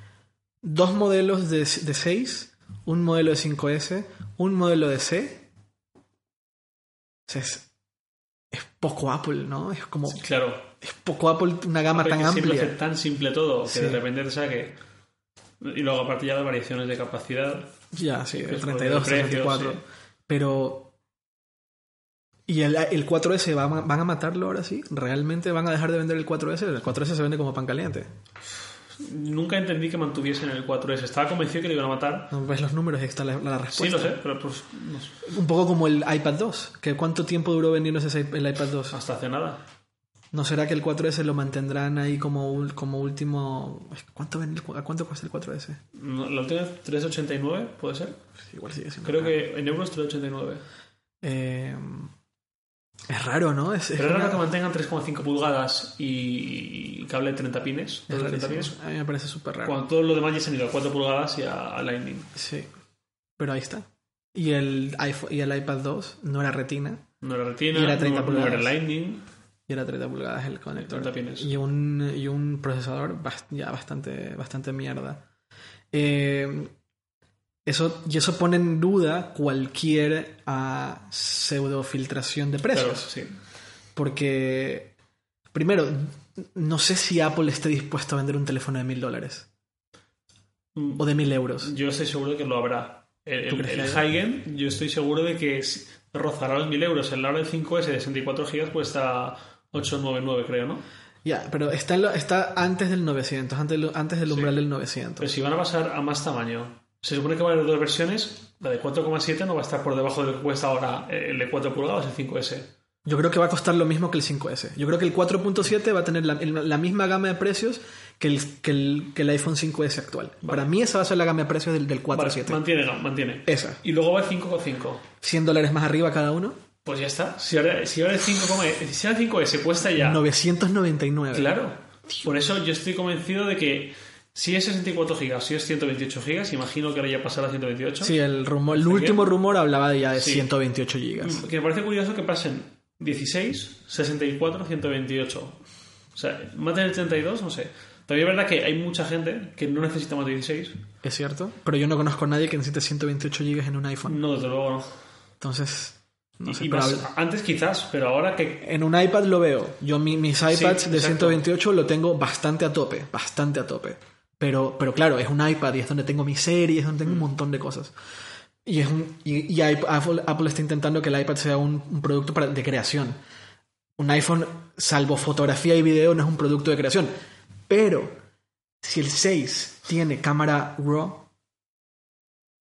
dos modelos de, de 6, un modelo de 5S, un modelo de C. O sea, es, es poco Apple, ¿no? Es como. Claro. Es poco Apple, una gama Apple tan amplia. hace tan simple todo que Sí. de repente te saque. Y luego, aparte, ya las variaciones de capacidad. Ya, sí, el es por 32, el precio, 34. sí. Pero. ¿Y el, el 4S van, a- van a matarlo ahora sí? ¿Realmente van a dejar de vender el 4S? El 4S se vende como pan caliente. Nunca entendí que mantuviesen el 4S. Estaba convencido que lo iban a matar. No ves los números y está la, la Sí, respuesta. lo sé, pero pues no sé. Un poco como el iPad 2. Que ¿Cuánto tiempo duró vendiéndose el iPad 2? hasta hace nada. ¿No será que el 4S lo mantendrán ahí como, último... ¿Cuánto, ¿A cuánto cuesta el 4S? No, La última 389, puede ser. Igual sigue siendo Creo que en euros 389. Eh, es raro, ¿no? Es, Pero es raro que mantengan 3,5 pulgadas y cable 30 pines. es de 30 rarísimo. pines A mí me parece súper raro. cuando todos los demás ya se han ido a 4 pulgadas y a, a Lightning. Sí. Pero ahí está. Y el, iPhone, y el iPad 2 no era retina. No era retina, Y era 30 no, no era pulgadas. Lightning. Y era 30 pulgadas el conector. 30 pines. Y un, y un procesador ya bastante, bastante mierda. Eh, eso, y eso pone en duda cualquier ah, pseudofiltración de Claro, precios. sí. Porque, primero, no sé si Apple esté dispuesto a vender un teléfono de mil dólares Mm, o de mil euros. Yo estoy seguro de que lo habrá. El, ¿Tú el, yo estoy seguro de que rozará los 1000 euros. El Laurel 5S de 64 GB cuesta 899, creo, ¿no? Ya, pero está, está antes del 900, antes, del- antes del umbral del 900. Pero si van a pasar a más tamaño, se supone que va a haber dos versiones. La de 4,7 no va a estar por debajo de lo que cuesta ahora el de 4 pulgadas, el 5S. Yo creo que va a costar lo mismo que el 5S. Yo creo que el 4.7 va a tener la, la misma gama de precios que el, que el, que el iPhone 5S actual. Para mí esa va a ser la gama de precios del, del Vale, 4.7. mantiene, no, mantiene. Esa. Y luego va el 5,5. 100 dólares más arriba cada uno. Pues ya está. Si ahora, si ahora el 5, si ahora el 5S cuesta ya. 999. Claro. Por eso yo estoy convencido de que si es 64 GB, si es 128 GB, imagino que ahora ya pasará a 128. Sí, el, rumor, el último rumor hablaba de ya de Sí. 128 gigas. Que me parece curioso que pasen 16, 64, 128. O sea, más del 32, no sé. También es verdad que hay mucha gente que no necesita más de 16. Es cierto. Pero yo no conozco a nadie que necesite 128 gigas en un iPhone. No, desde luego no. Entonces, no Y- sé. y pero más- habla- antes quizás, pero ahora que... En un iPad lo veo. Yo mi- mis iPads de exacto. 128 lo tengo bastante a tope, bastante a tope. Pero, pero claro, es un iPad y es donde tengo mis series, es donde tengo un montón de cosas. Y, es un, y, Apple, Apple está intentando que el iPad sea un, un producto para- de creación. Un iPhone, salvo fotografía y video, no es un producto de creación. Pero si el 6 tiene cámara RAW,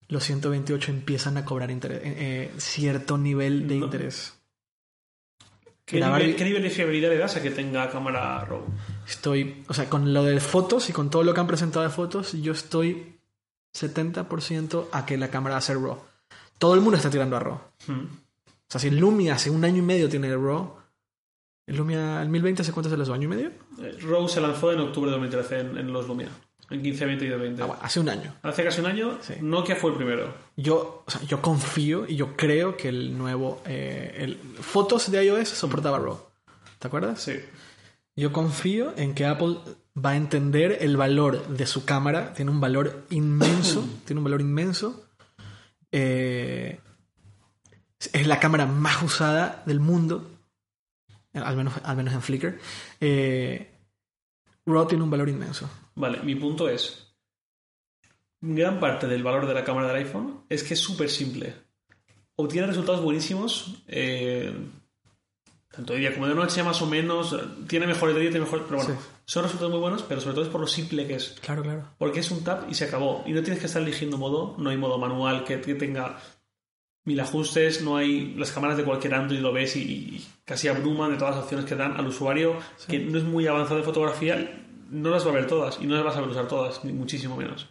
los 128 empiezan a cobrar interés- eh, eh, cierto nivel de No. interés. ¿Qué Grabar- nivel, qué nivel de fiabilidad le das a que tenga cámara RAW? Estoy, o sea, con lo de fotos y con todo lo que han presentado de fotos, yo estoy 70% a que la cámara va a ser RAW. Todo el mundo está tirando a RAW. O Hmm. sea, si Lumia hace un año y medio tiene RAW, el Lumia, el 1020 hace cuánto se lanzó, año y medio? Eh, RAW se lanzó en octubre de 2013 en, en los Lumia. En 15, 20 y 20. Ah, bueno, hace un año. Hace casi un año, Sí. Nokia fue el primero. Yo, o sea, yo confío y yo creo que el nuevo, eh, el, fotos de iOS soportaba RAW. ¿Te acuerdas? Sí. Yo confío en que Apple va a entender el valor de su cámara. Tiene un valor inmenso. tiene un valor inmenso. Eh, es la cámara más usada del mundo. Al menos, al menos en Flickr. Eh, RAW tiene un valor inmenso. Vale, mi punto es. Gran parte del valor de la cámara del iPhone es que es súper simple. Obtiene resultados buenísimos eh, tanto de día como de noche, más o menos. Tiene mejores de día, tiene mejores. Pero bueno, Sí. son resultados muy buenos, pero sobre todo es por lo simple que es. Claro, claro. Porque es un tap y se acabó. Y no tienes que estar eligiendo modo. No hay modo manual que, que tenga mil ajustes. No hay. Las cámaras de cualquier Android lo ves y, y casi abruman de todas las opciones que dan al usuario que no es muy avanzado de fotografía. No las va a ver todas y no las vas a ver usar todas, ni muchísimo menos.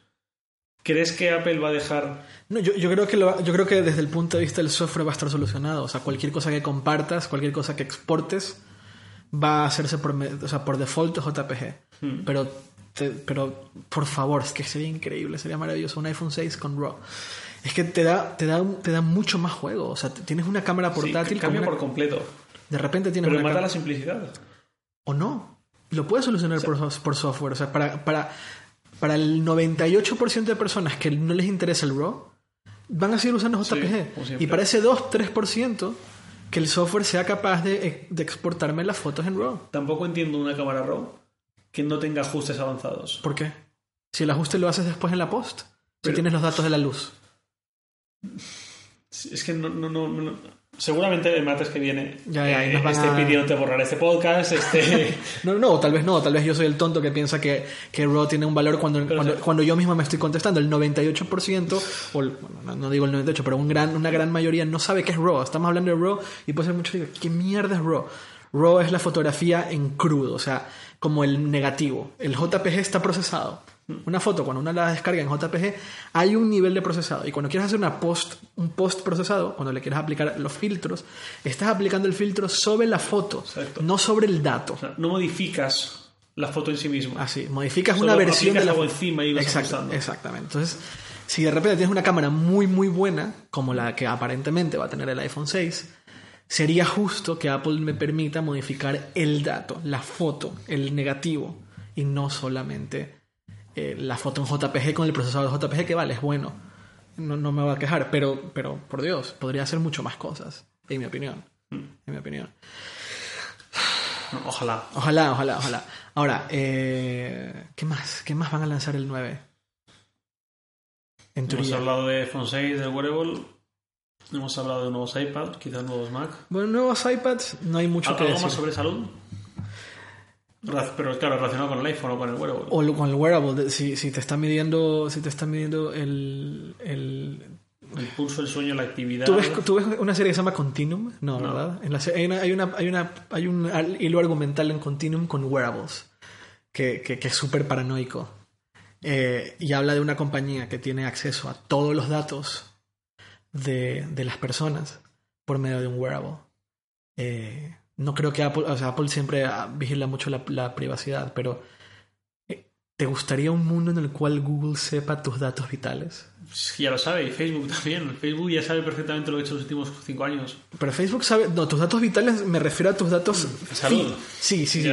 ¿Crees que Apple va a dejar No, yo, yo creo que lo yo creo que desde el punto de vista del software va a estar solucionado. O sea, cualquier cosa que compartas, cualquier cosa que exportes, va a hacerse por, o sea, por default JPG. Hmm. Pero, te- pero, por favor, es que sería increíble, sería maravilloso. Un iPhone 6 con RAW. Es que te da, te da, te da mucho más juego. O sea, tienes una cámara Sí, portátil. con cambia una- por completo? de repente tienes Pero una mata cámara- la simplicidad. o no. Lo puedes solucionar por, por software. O sea, para, para, para el 98% de personas que no les interesa el RAW, van a seguir usando JPG. y para ese 2-3% que el software sea capaz de, de exportarme las fotos en RAW. Tampoco entiendo una cámara RAW que no tenga ajustes avanzados. ¿Por qué? Si el ajuste lo haces después en la post. Si Pero- tienes los datos de la luz. Es que no, no, no, no- Seguramente el martes que viene Ya, ya, van esté a- pidiéndote borrar este podcast, este... No, no, tal vez no, tal vez yo soy el tonto que piensa que, que RAW tiene un valor cuando, cuando, sí. cuando yo mismo me estoy contestando. El 98%, o el- bueno, no, no digo el 98%, pero un gran, una gran mayoría no sabe qué es RAW. Estamos hablando de RAW y puede ser mucho, digo, ¿qué mierda es RAW? RAW es la fotografía en crudo, o sea, como el negativo. El JPG está procesado. Una foto, cuando uno la descarga en JPG, hay un nivel de procesado. Y cuando quieres hacer una post, un post procesado, cuando le quieres aplicar los filtros, estás aplicando el filtro sobre la foto, Exacto. no sobre el dato. O sea, no modificas la foto en sí misma. Así, modificas Solo una versión de la foto. encima y vas Exacto. Exactamente. Entonces, si de repente tienes una cámara muy, muy buena, como la que aparentemente va a tener el iPhone 6, sería justo que Apple me permita modificar el dato, la foto, el negativo, y no solamente eh, la foto en JPG con el procesador de JPG, que vale, es bueno. No, no me voy a quejar, pero, pero por Dios, podría hacer mucho más cosas, en mi opinión. Mm. En mi opinión. Ojalá. Ojalá, ojalá, ojalá. Ahora, eh, ¿qué más? ¿Qué más van a lanzar el 9? En Hemos hablado de iPhone 6, del wearable. Hemos hablado de nuevos iPads, quizás nuevos Mac. Bueno, nuevos iPads, no hay mucho que ¿Algo decir. más sobre salud? Pero claro, relacionado con el iPhone o con el wearable. O con el wearable, si, si te está midiendo, si te está midiendo el, el... El pulso, el sueño, la actividad. ¿Tú, ves, tú ves una serie que se llama Continuum? No, No. ¿verdad? En la hay, una, hay, una, hay, una, hay un hilo argumental en Continuum con wearables, que, que, que es súper paranoico. Eh, y habla de una compañía que tiene acceso a todos los datos de, de las personas por medio de un wearable. Eh, no creo que Apple, o sea, Apple siempre ah, vigila mucho la, la privacidad, pero eh, ¿te gustaría un mundo en el cual Google sepa tus datos vitales? Ya lo sabe, y Facebook también. Facebook ya sabe perfectamente lo que ha hecho en los últimos cinco años. Pero Facebook sabe, no, tus datos vitales me refiero a tus datos de salud. Sí, sí, sí.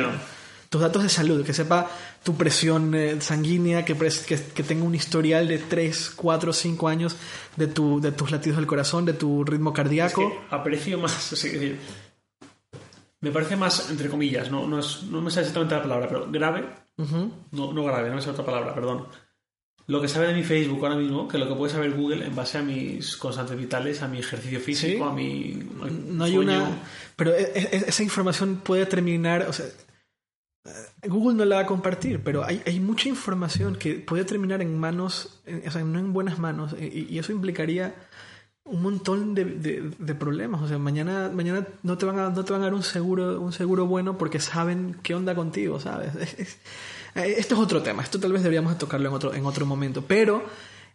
Tus datos de salud, que sepa tu presión eh, sanguínea, que, pres- que, que tenga un historial de 3, 4, 5 años de, tu, de tus latidos del corazón, de tu ritmo Es cardíaco. que aprecio más. o sea, me parece más, entre comillas, no, no, es- no me sale exactamente la palabra, pero grave. Ujú. No, no grave, no me sale otra palabra, perdón. Lo que sabe de mi Facebook ahora mismo, que lo que puede saber Google en base a mis constantes vitales, a mi ejercicio físico, Sí. a mi. No hay sueño. una. Pero e- e- esa información puede terminar. O sea, eh, Google no la va a compartir, pero hay, hay mucha información que puede terminar en manos, en- o sea, no en buenas manos, y, y eso implicaría un montón de, de- problemas. O sea, mañana, mañana no te van a, no te van a dar un seguro, un seguro bueno porque saben qué onda contigo, ¿sabes? Es- es- eh, esto es otro tema. Esto tal vez deberíamos de tocarlo en otro, en otro momento. Pero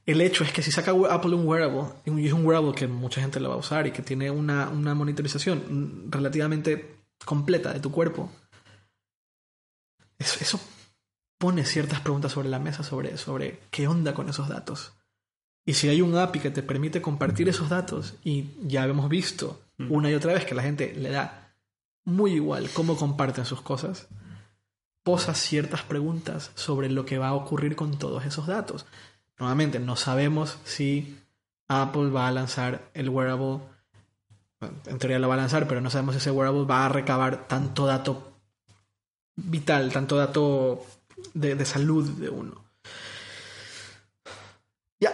el hecho es que si saca Apple un wearable, y es un wearable que mucha gente lo va a usar y que tiene una, una monitorización relativamente completa de tu cuerpo, eso, eso pone ciertas preguntas sobre la mesa sobre, sobre qué onda con esos datos. Y si hay un API que te permite compartir esos datos, y ya hemos visto una y otra vez que la gente le da muy igual cómo comparten sus cosas, posa ciertas preguntas sobre lo que va a ocurrir con todos esos datos. Nuevamente, no sabemos si Apple va a lanzar el wearable. En teoría lo va a lanzar, pero no sabemos si ese wearable va a recabar tanto dato vital, tanto dato de, de salud de uno.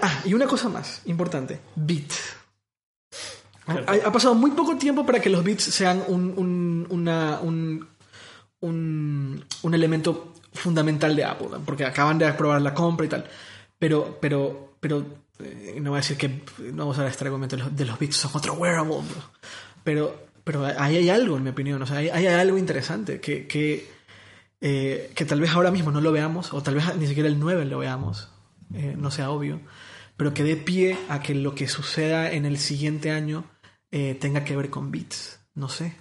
Ah, y una cosa más importante, Bit. Ha, ha pasado muy poco tiempo para que los bits sean un, un, una- un, un, un elemento fundamental de Apple, porque acaban de aprobar la compra y tal. Pero, pero, pero, eh, no voy a decir que no vamos a usar este argumento de los, de los bits son otro wearable, pero, pero ahí hay algo, en mi opinión, o sea, ahí, ahí hay algo interesante que, que, eh, que tal vez ahora mismo no lo veamos, o tal vez ni siquiera el 9 lo veamos, eh, no sea obvio, pero que dé pie a que lo que suceda en el siguiente año eh, tenga que ver con bits. No sé.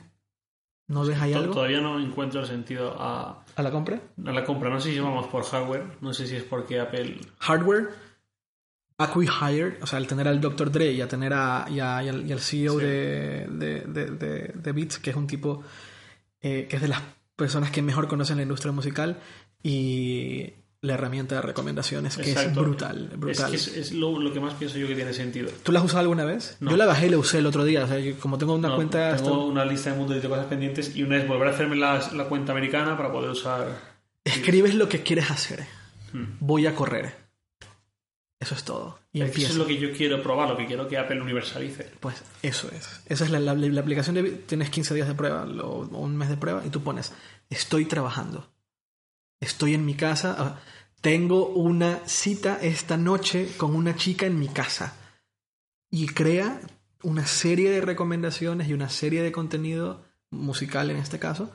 ¿No ves ahí algo? Todavía no encuentro el sentido a, ¿A la compra? a la compra. No sé si vamos por hardware, no sé si es porque Apple. Hardware. Acqui-hired, o sea, al tener al Dr. Dre y a tener a, y, a- y al, y al CEO Sí. de, de, de, de- de Beats, que es un tipo eh, que es de las personas que mejor conocen la industria musical, y la herramienta de recomendaciones, que Exacto. es brutal. Es, brutal. que es, es lo, lo que más pienso yo que tiene sentido. ¿Tú la has usado alguna vez? No. Yo la bajé y la usé el otro día. O sea, yo como tengo una No, cuenta. tengo una lista de mundo de cosas pendientes y una es volver a hacerme la, la cuenta americana para poder usar. Escribes lo que quieres hacer. Hmm. Voy a correr. Eso es todo. Y Eso es lo que yo quiero probar, lo que quiero que Apple universalice. Pues eso es. Esa es la, la- la aplicación de... Tienes 15 días de prueba lo- o un mes de prueba y tú pones, estoy trabajando. Estoy en mi casa. ah, Tengo una cita esta noche con una chica en mi casa. Y crea una serie de recomendaciones y una serie de contenido musical en este caso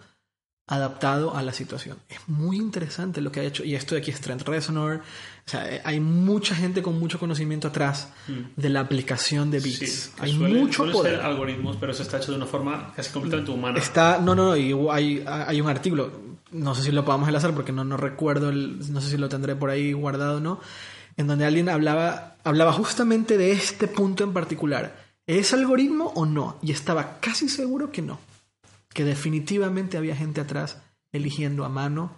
adaptado a la situación. Es muy interesante lo que ha hecho. Y esto de aquí es Trent Reznor. O sea, eh, hay mucha gente con mucho conocimiento atrás de la aplicación de Beats. Sí, hay suele- mucho suele poder. algoritmos, pero eso está hecho de una forma casi completamente humana. Está, no, no, no, y hay, hay un artículo, no sé si lo podamos enlazar porque no, no recuerdo, el, no sé si lo tendré por ahí guardado o no, en donde alguien hablaba, hablaba justamente de este punto en particular. ¿Es algoritmo o no? Y estaba casi seguro que no. Que definitivamente había gente atrás eligiendo a mano.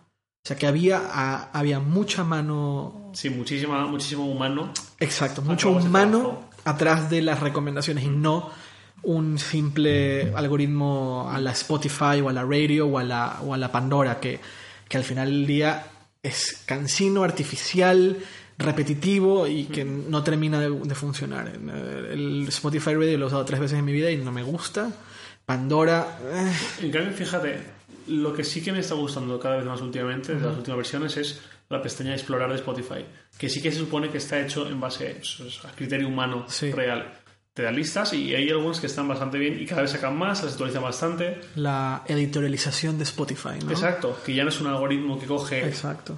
O sea, que había, a- había mucha mano Sí, muchísima, muchísimo humano. Exacto, mucho humano atrás de las recomendaciones y no un simple algoritmo a la Spotify o a la radio o a la, o a la Pandora que, que al final del día es cansino, artificial, repetitivo y que no termina de, de funcionar. El Spotify Radio lo he usado tres veces en mi vida y no me gusta. Pandora... eh, En cambio, fíjate, lo que sí que me está gustando cada vez más últimamente, de las últimas versiones, es la pestaña de explorar de Spotify, que sí que se supone que está hecho en base pues, a criterio humano Sí. real. Te da listas y hay algunos que están bastante bien y cada vez sacan más, las actualizan bastante. la editorialización de Spotify, ¿no? Exacto, que ya no es un algoritmo que coge Exacto.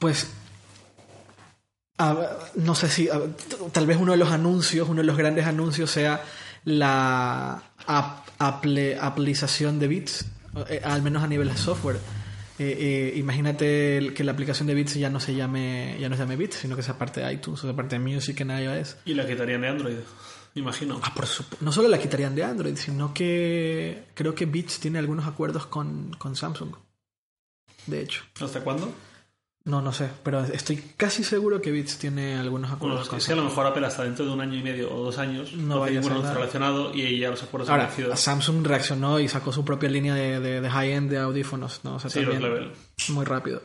Pues. a- no sé si. a- tal vez uno de los anuncios, uno de los grandes anuncios sea la ap- aple- aplicación de Bits, eh, al menos a nivel de software. Eh, eh, imagínate el- que la aplicación de Bits ya no se llame ya no se llame Bits, sino que sea parte de iTunes o sea parte de Music en iOS. y la quitarían de Android, imagino. Ah, por supu- no solo la quitarían de Android, sino que creo que Beats tiene algunos acuerdos con, con Samsung. De hecho. ¿Hasta cuándo? No, no sé, pero estoy casi seguro que Beats tiene algunos Bueno, acuerdos es con que a lo mejor Apple hasta dentro de un año y medio o dos años No vaya a nada. relacionado y ya los acuerdos Ahora, han. Samsung reaccionó y sacó su propia línea de, de- de high-end de audífonos, ¿no? O sea, Sí, los también level. muy rápido.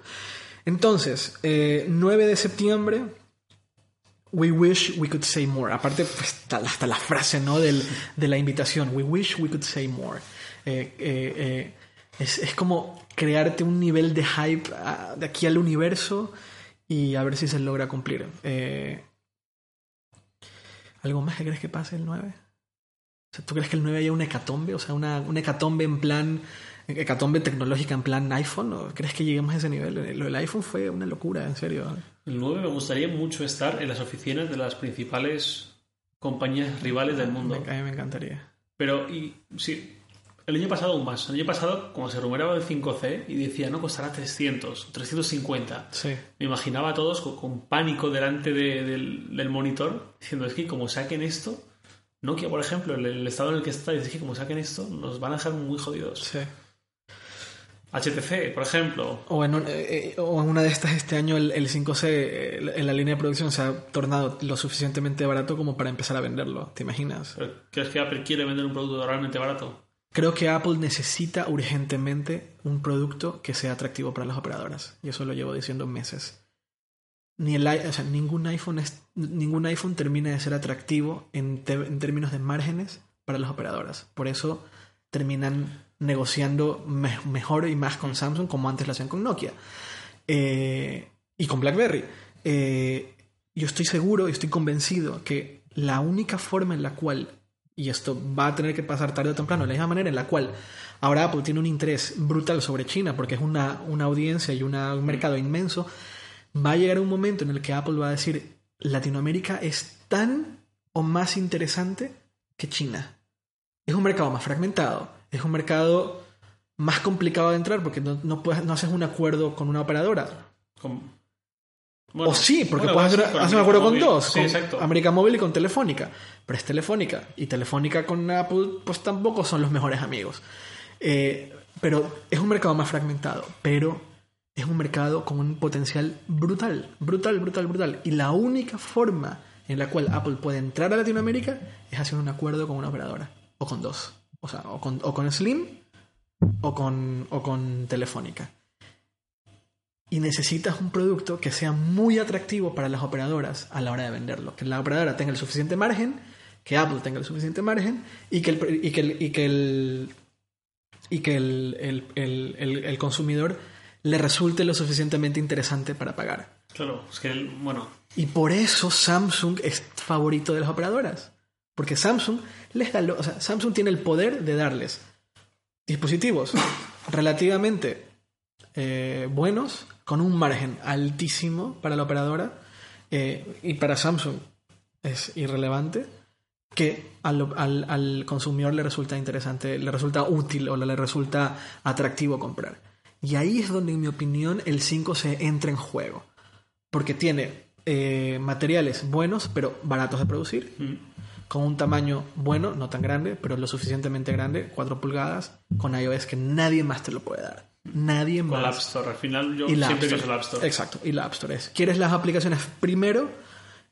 Entonces, eh, 9 de septiembre, We wish we could say more. Aparte, pues, hasta, la- hasta la frase, ¿no? Del, de la invitación. We wish we could say more. Eh, eh, eh, es, es como crearte un nivel de hype ah, de aquí al universo y a ver si se logra cumplir. Eh, ¿Algo más que crees que pase el 9? O sea, ¿Tú crees que el 9 haya una hecatombe? O sea, una, una hecatombe en plan. Hecatombe tecnológica en plan iPhone. ¿O crees que lleguemos a ese nivel? Lo del iPhone fue una locura, en serio. El 9 me gustaría mucho estar en las oficinas de las principales compañías rivales del mundo. A mí me encantaría. Pero, y sí, el año pasado aún más. El año pasado, como se rumoreaba el 5C y decía, no, costará 300 o 350. Sí. Me imaginaba a todos con, con pánico delante de- del, del monitor, diciendo, es que como saquen esto, Nokia, por ejemplo, el, el estado en el que está, dice que como saquen esto, nos van a dejar muy jodidos. Sí. HTC, por ejemplo, O en, un- eh, eh, o en una de estas este año el, el 5C eh, en la línea de producción se ha tornado lo suficientemente barato como para empezar a venderlo. ¿Te imaginas? ¿pero ¿crees que Apple quiere vender un producto realmente barato? Creo que Apple necesita urgentemente un producto que sea atractivo para las operadoras. Y eso lo llevo diciendo meses. ni el, o sea, ningún iPhone es, ningún iPhone termina de ser atractivo en, términos de márgenes para las operadoras. Por eso terminan negociando me- mejor y más con Samsung como antes lo hacían con Nokia Eh, y con BlackBerry. Eh, yo estoy seguro y estoy convencido que la única forma en la cual, y esto va a tener que pasar tarde o temprano, de la misma manera en la cual ahora Apple tiene un interés brutal sobre China, porque es una, una audiencia y un mercado inmenso, va a llegar un momento en el que Apple va a decir, Latinoamérica es tan o más interesante que China. Es un mercado más fragmentado, es un mercado más complicado de entrar porque no, no, haces un acuerdo con una operadora. O sí, porque bueno, puedes hacer, un acuerdo con dos, Sí, con exacto. América Móvil y con Telefónica. Pero es Telefónica. Y Telefónica con Apple, pues tampoco son los mejores amigos. Eh, pero es un mercado más fragmentado. Pero es un mercado con un potencial brutal. Brutal, brutal, brutal. Y la única forma en la cual Apple puede entrar a Latinoamérica es haciendo un acuerdo con una operadora. O con dos. O sea, o con, o con Slim o con, o con Telefónica y necesitas un producto que sea muy atractivo para las operadoras a la hora de venderlo. Que la operadora tenga el suficiente margen, que Apple tenga el suficiente margen y que el, y que el, y que el, y que el, el- el- el- el consumidor le resulte lo suficientemente interesante para pagar. Claro, es que, bueno, Y por eso Samsung es favorito de las operadoras. Porque Samsung les da lo- o sea, Samsung tiene el poder de darles dispositivos relativamente eh, buenos, con un margen altísimo para la operadora, eh, y para Samsung es irrelevante, que al, al- al consumidor le resulta interesante, le resulta útil o le resulta atractivo comprar. Y ahí es donde, en mi opinión, el 5 se entra en juego. Porque tiene eh, materiales buenos, pero baratos de producir, mm, con un tamaño bueno, no tan grande, pero lo suficientemente grande, 4 pulgadas, con iOS que nadie más te lo puede dar. Nadie con la App más. Store. Al final yo Y la siempre uso la App Store. Exacto, y la App Store es. ¿Quieres las aplicaciones primero?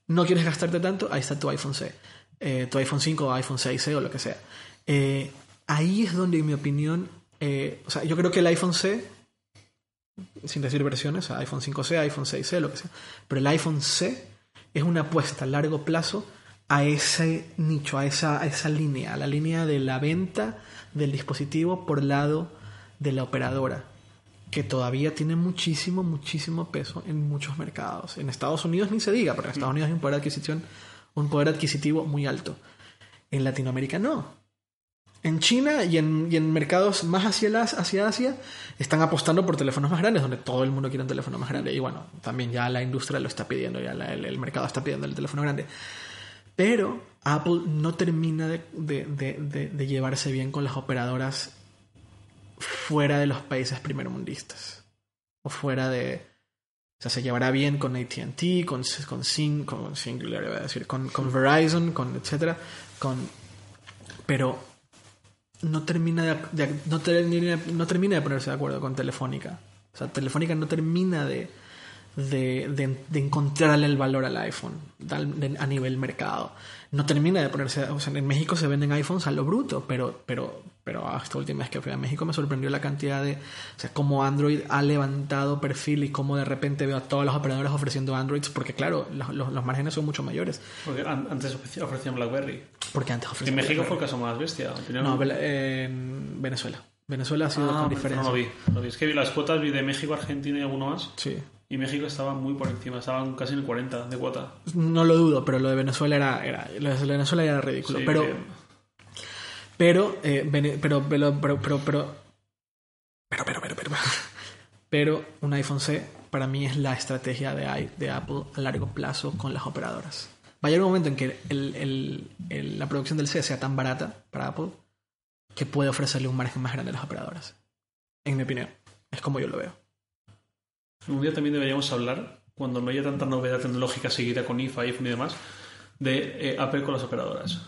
¿No quieres gastarte tanto? Ahí está tu iPhone C. Eh, tu iPhone 5 o iPhone 6C o lo que sea. Eh, ahí es donde, en mi opinión, eh, o sea, yo creo que el iPhone C, sin decir versiones, o sea, iPhone 5C, iPhone 6C, lo que sea, pero el iPhone C es una apuesta a largo plazo a ese nicho, a esa, a esa línea, a la línea de la venta del dispositivo por lado de la operadora, que todavía tiene muchísimo, muchísimo peso en muchos mercados. En Estados Unidos ni se diga, porque en Estados Unidos hay un poder, adquisición, un poder adquisitivo muy alto. En Latinoamérica no. En China y en, y en mercados más hacia, las, hacia Asia están apostando por teléfonos más grandes, donde todo el mundo quiere un teléfono más grande. Y bueno, también ya la industria lo está pidiendo, ya la- el, el mercado está pidiendo el teléfono grande. Pero Apple no termina de, de- de- de- de llevarse bien con las operadoras fuera de los países primermundistas. O fuera de... O sea, se llevará bien con ATT, con, con, Sing, con Singular, iba a decir, con, con Verizon, con etcétera, con... Pero no termina de, de- no, termina, no termina de ponerse de acuerdo con Telefónica. O sea, Telefónica no termina de, de, de- de encontrarle el valor al iPhone de- a nivel mercado. No termina de ponerse... O sea, en México se venden iPhones a lo bruto, pero, pero, pero esta última vez que fui a México me sorprendió la cantidad de... O sea, cómo Android ha levantado perfil y cómo de repente veo a todas las operadoras ofreciendo Androids, porque claro, los, los- los márgenes son mucho mayores. Porque an- antes ofrecían BlackBerry. Porque antes En ofrecían... México fue el caso más bestia. No, en Venezuela. Venezuela ha sido Ah, con diferencia. no lo vi, lo vi. Es que vi las cuotas vi de México, Argentina y alguno más. Sí. Y México estaba muy por encima, estaban casi en el 40 de cuota. No lo dudo, pero lo de Venezuela era, era, lo de Venezuela era ridículo. Sí, pero, pero, eh, Vene- pero, pero, pero, pero, pero, pero, pero, pero, pero, pero un iPhone C para mí es la estrategia de, de Apple a largo plazo con las operadoras. Va a llegar un momento en que el- el- el- la producción del C sea tan barata para Apple que puede ofrecerle un margen más grande a las operadoras. En mi opinión. Es como yo lo veo. Un día también deberíamos hablar, cuando no haya tanta novedad tecnológica seguida con IFA, iPhone y demás, de eh, Apple con las operadoras.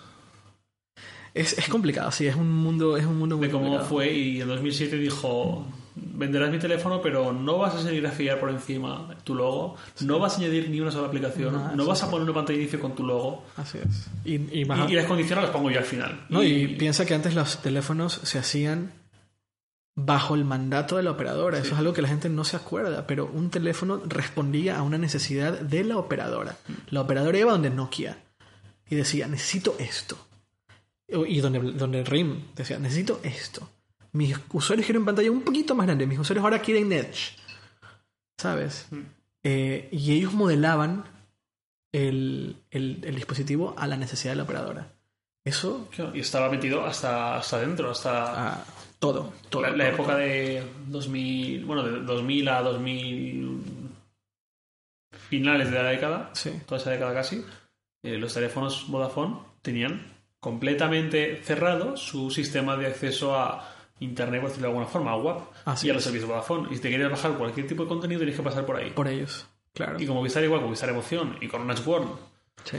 Es, es complicado, sí, es un mundo, es un mundo muy De cómo complicado. fue y en 2007 dijo, venderás mi teléfono, pero no vas a seguir a fiar por encima tu logo, no vas a añadir ni una sola aplicación, No, vas a poner una pantalla de inicio con tu logo. Así es. Y, y más- Y, y las condiciones las pongo yo al final. No, y piensa que antes los teléfonos se hacían bajo el mandato de la operadora. Eso es algo que la gente no se acuerda, pero un teléfono respondía a una necesidad de la operadora. La operadora iba donde Nokia y decía, necesito esto. Y donde, donde RIM decía, necesito esto. Mis usuarios quieren pantalla un poquito más grande, mis usuarios ahora quieren Edge. ¿Sabes? Eh, y ellos modelaban el, el, el dispositivo a la necesidad de la operadora. Eso. Y estaba metido hasta, hasta adentro, hasta. ah, todo, todo. la, la todo, época todo. de 2000. Bueno, de 2000 a 2000. Finales de la década. Sí. Toda esa década casi. eh, los teléfonos Vodafone tenían completamente cerrado su sistema de acceso a Internet, por decirlo de alguna forma, a WAP Así y a los es. servicios Vodafone. Y si te querías bajar cualquier tipo de contenido, tenías que pasar por ahí. Por ellos, claro. Y como Vistar igual, con Vistar Emoción y con World Sí.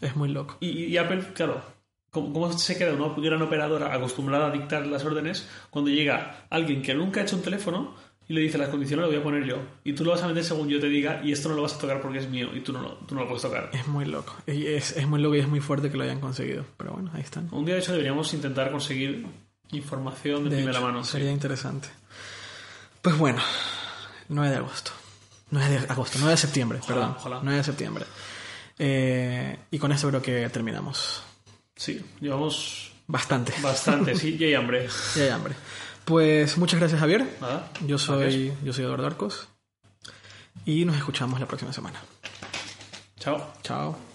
Es muy loco. Y, y Apple, claro, ¿cómo, cómo se queda una gran operadora acostumbrada a dictar las órdenes cuando llega alguien que nunca ha hecho un teléfono y le dice las condiciones las voy a poner yo? Y tú lo vas a meter según yo te diga y esto no lo vas a tocar porque es mío y tú no, lo- tú no lo puedes tocar. Es muy loco. Es, es muy loco y es muy fuerte que lo hayan conseguido. Pero bueno, ahí están. Un día, de hecho, deberíamos intentar conseguir información de, De primera hecho, mano. sí. Sería interesante. Pues bueno, 9 de agosto. 9 de agosto, 9 de septiembre, Ojalá, perdón. ojalá. 9 de septiembre. Eh, y con eso creo que terminamos. Sí, llevamos Bastante. bastante, sí, y hay hambre. Ya hay hambre. Pues muchas gracias, Javier. Nada. Yo soy, Gracias. yo soy Eduardo Arcos. Y nos escuchamos la próxima semana. Chao. Chao.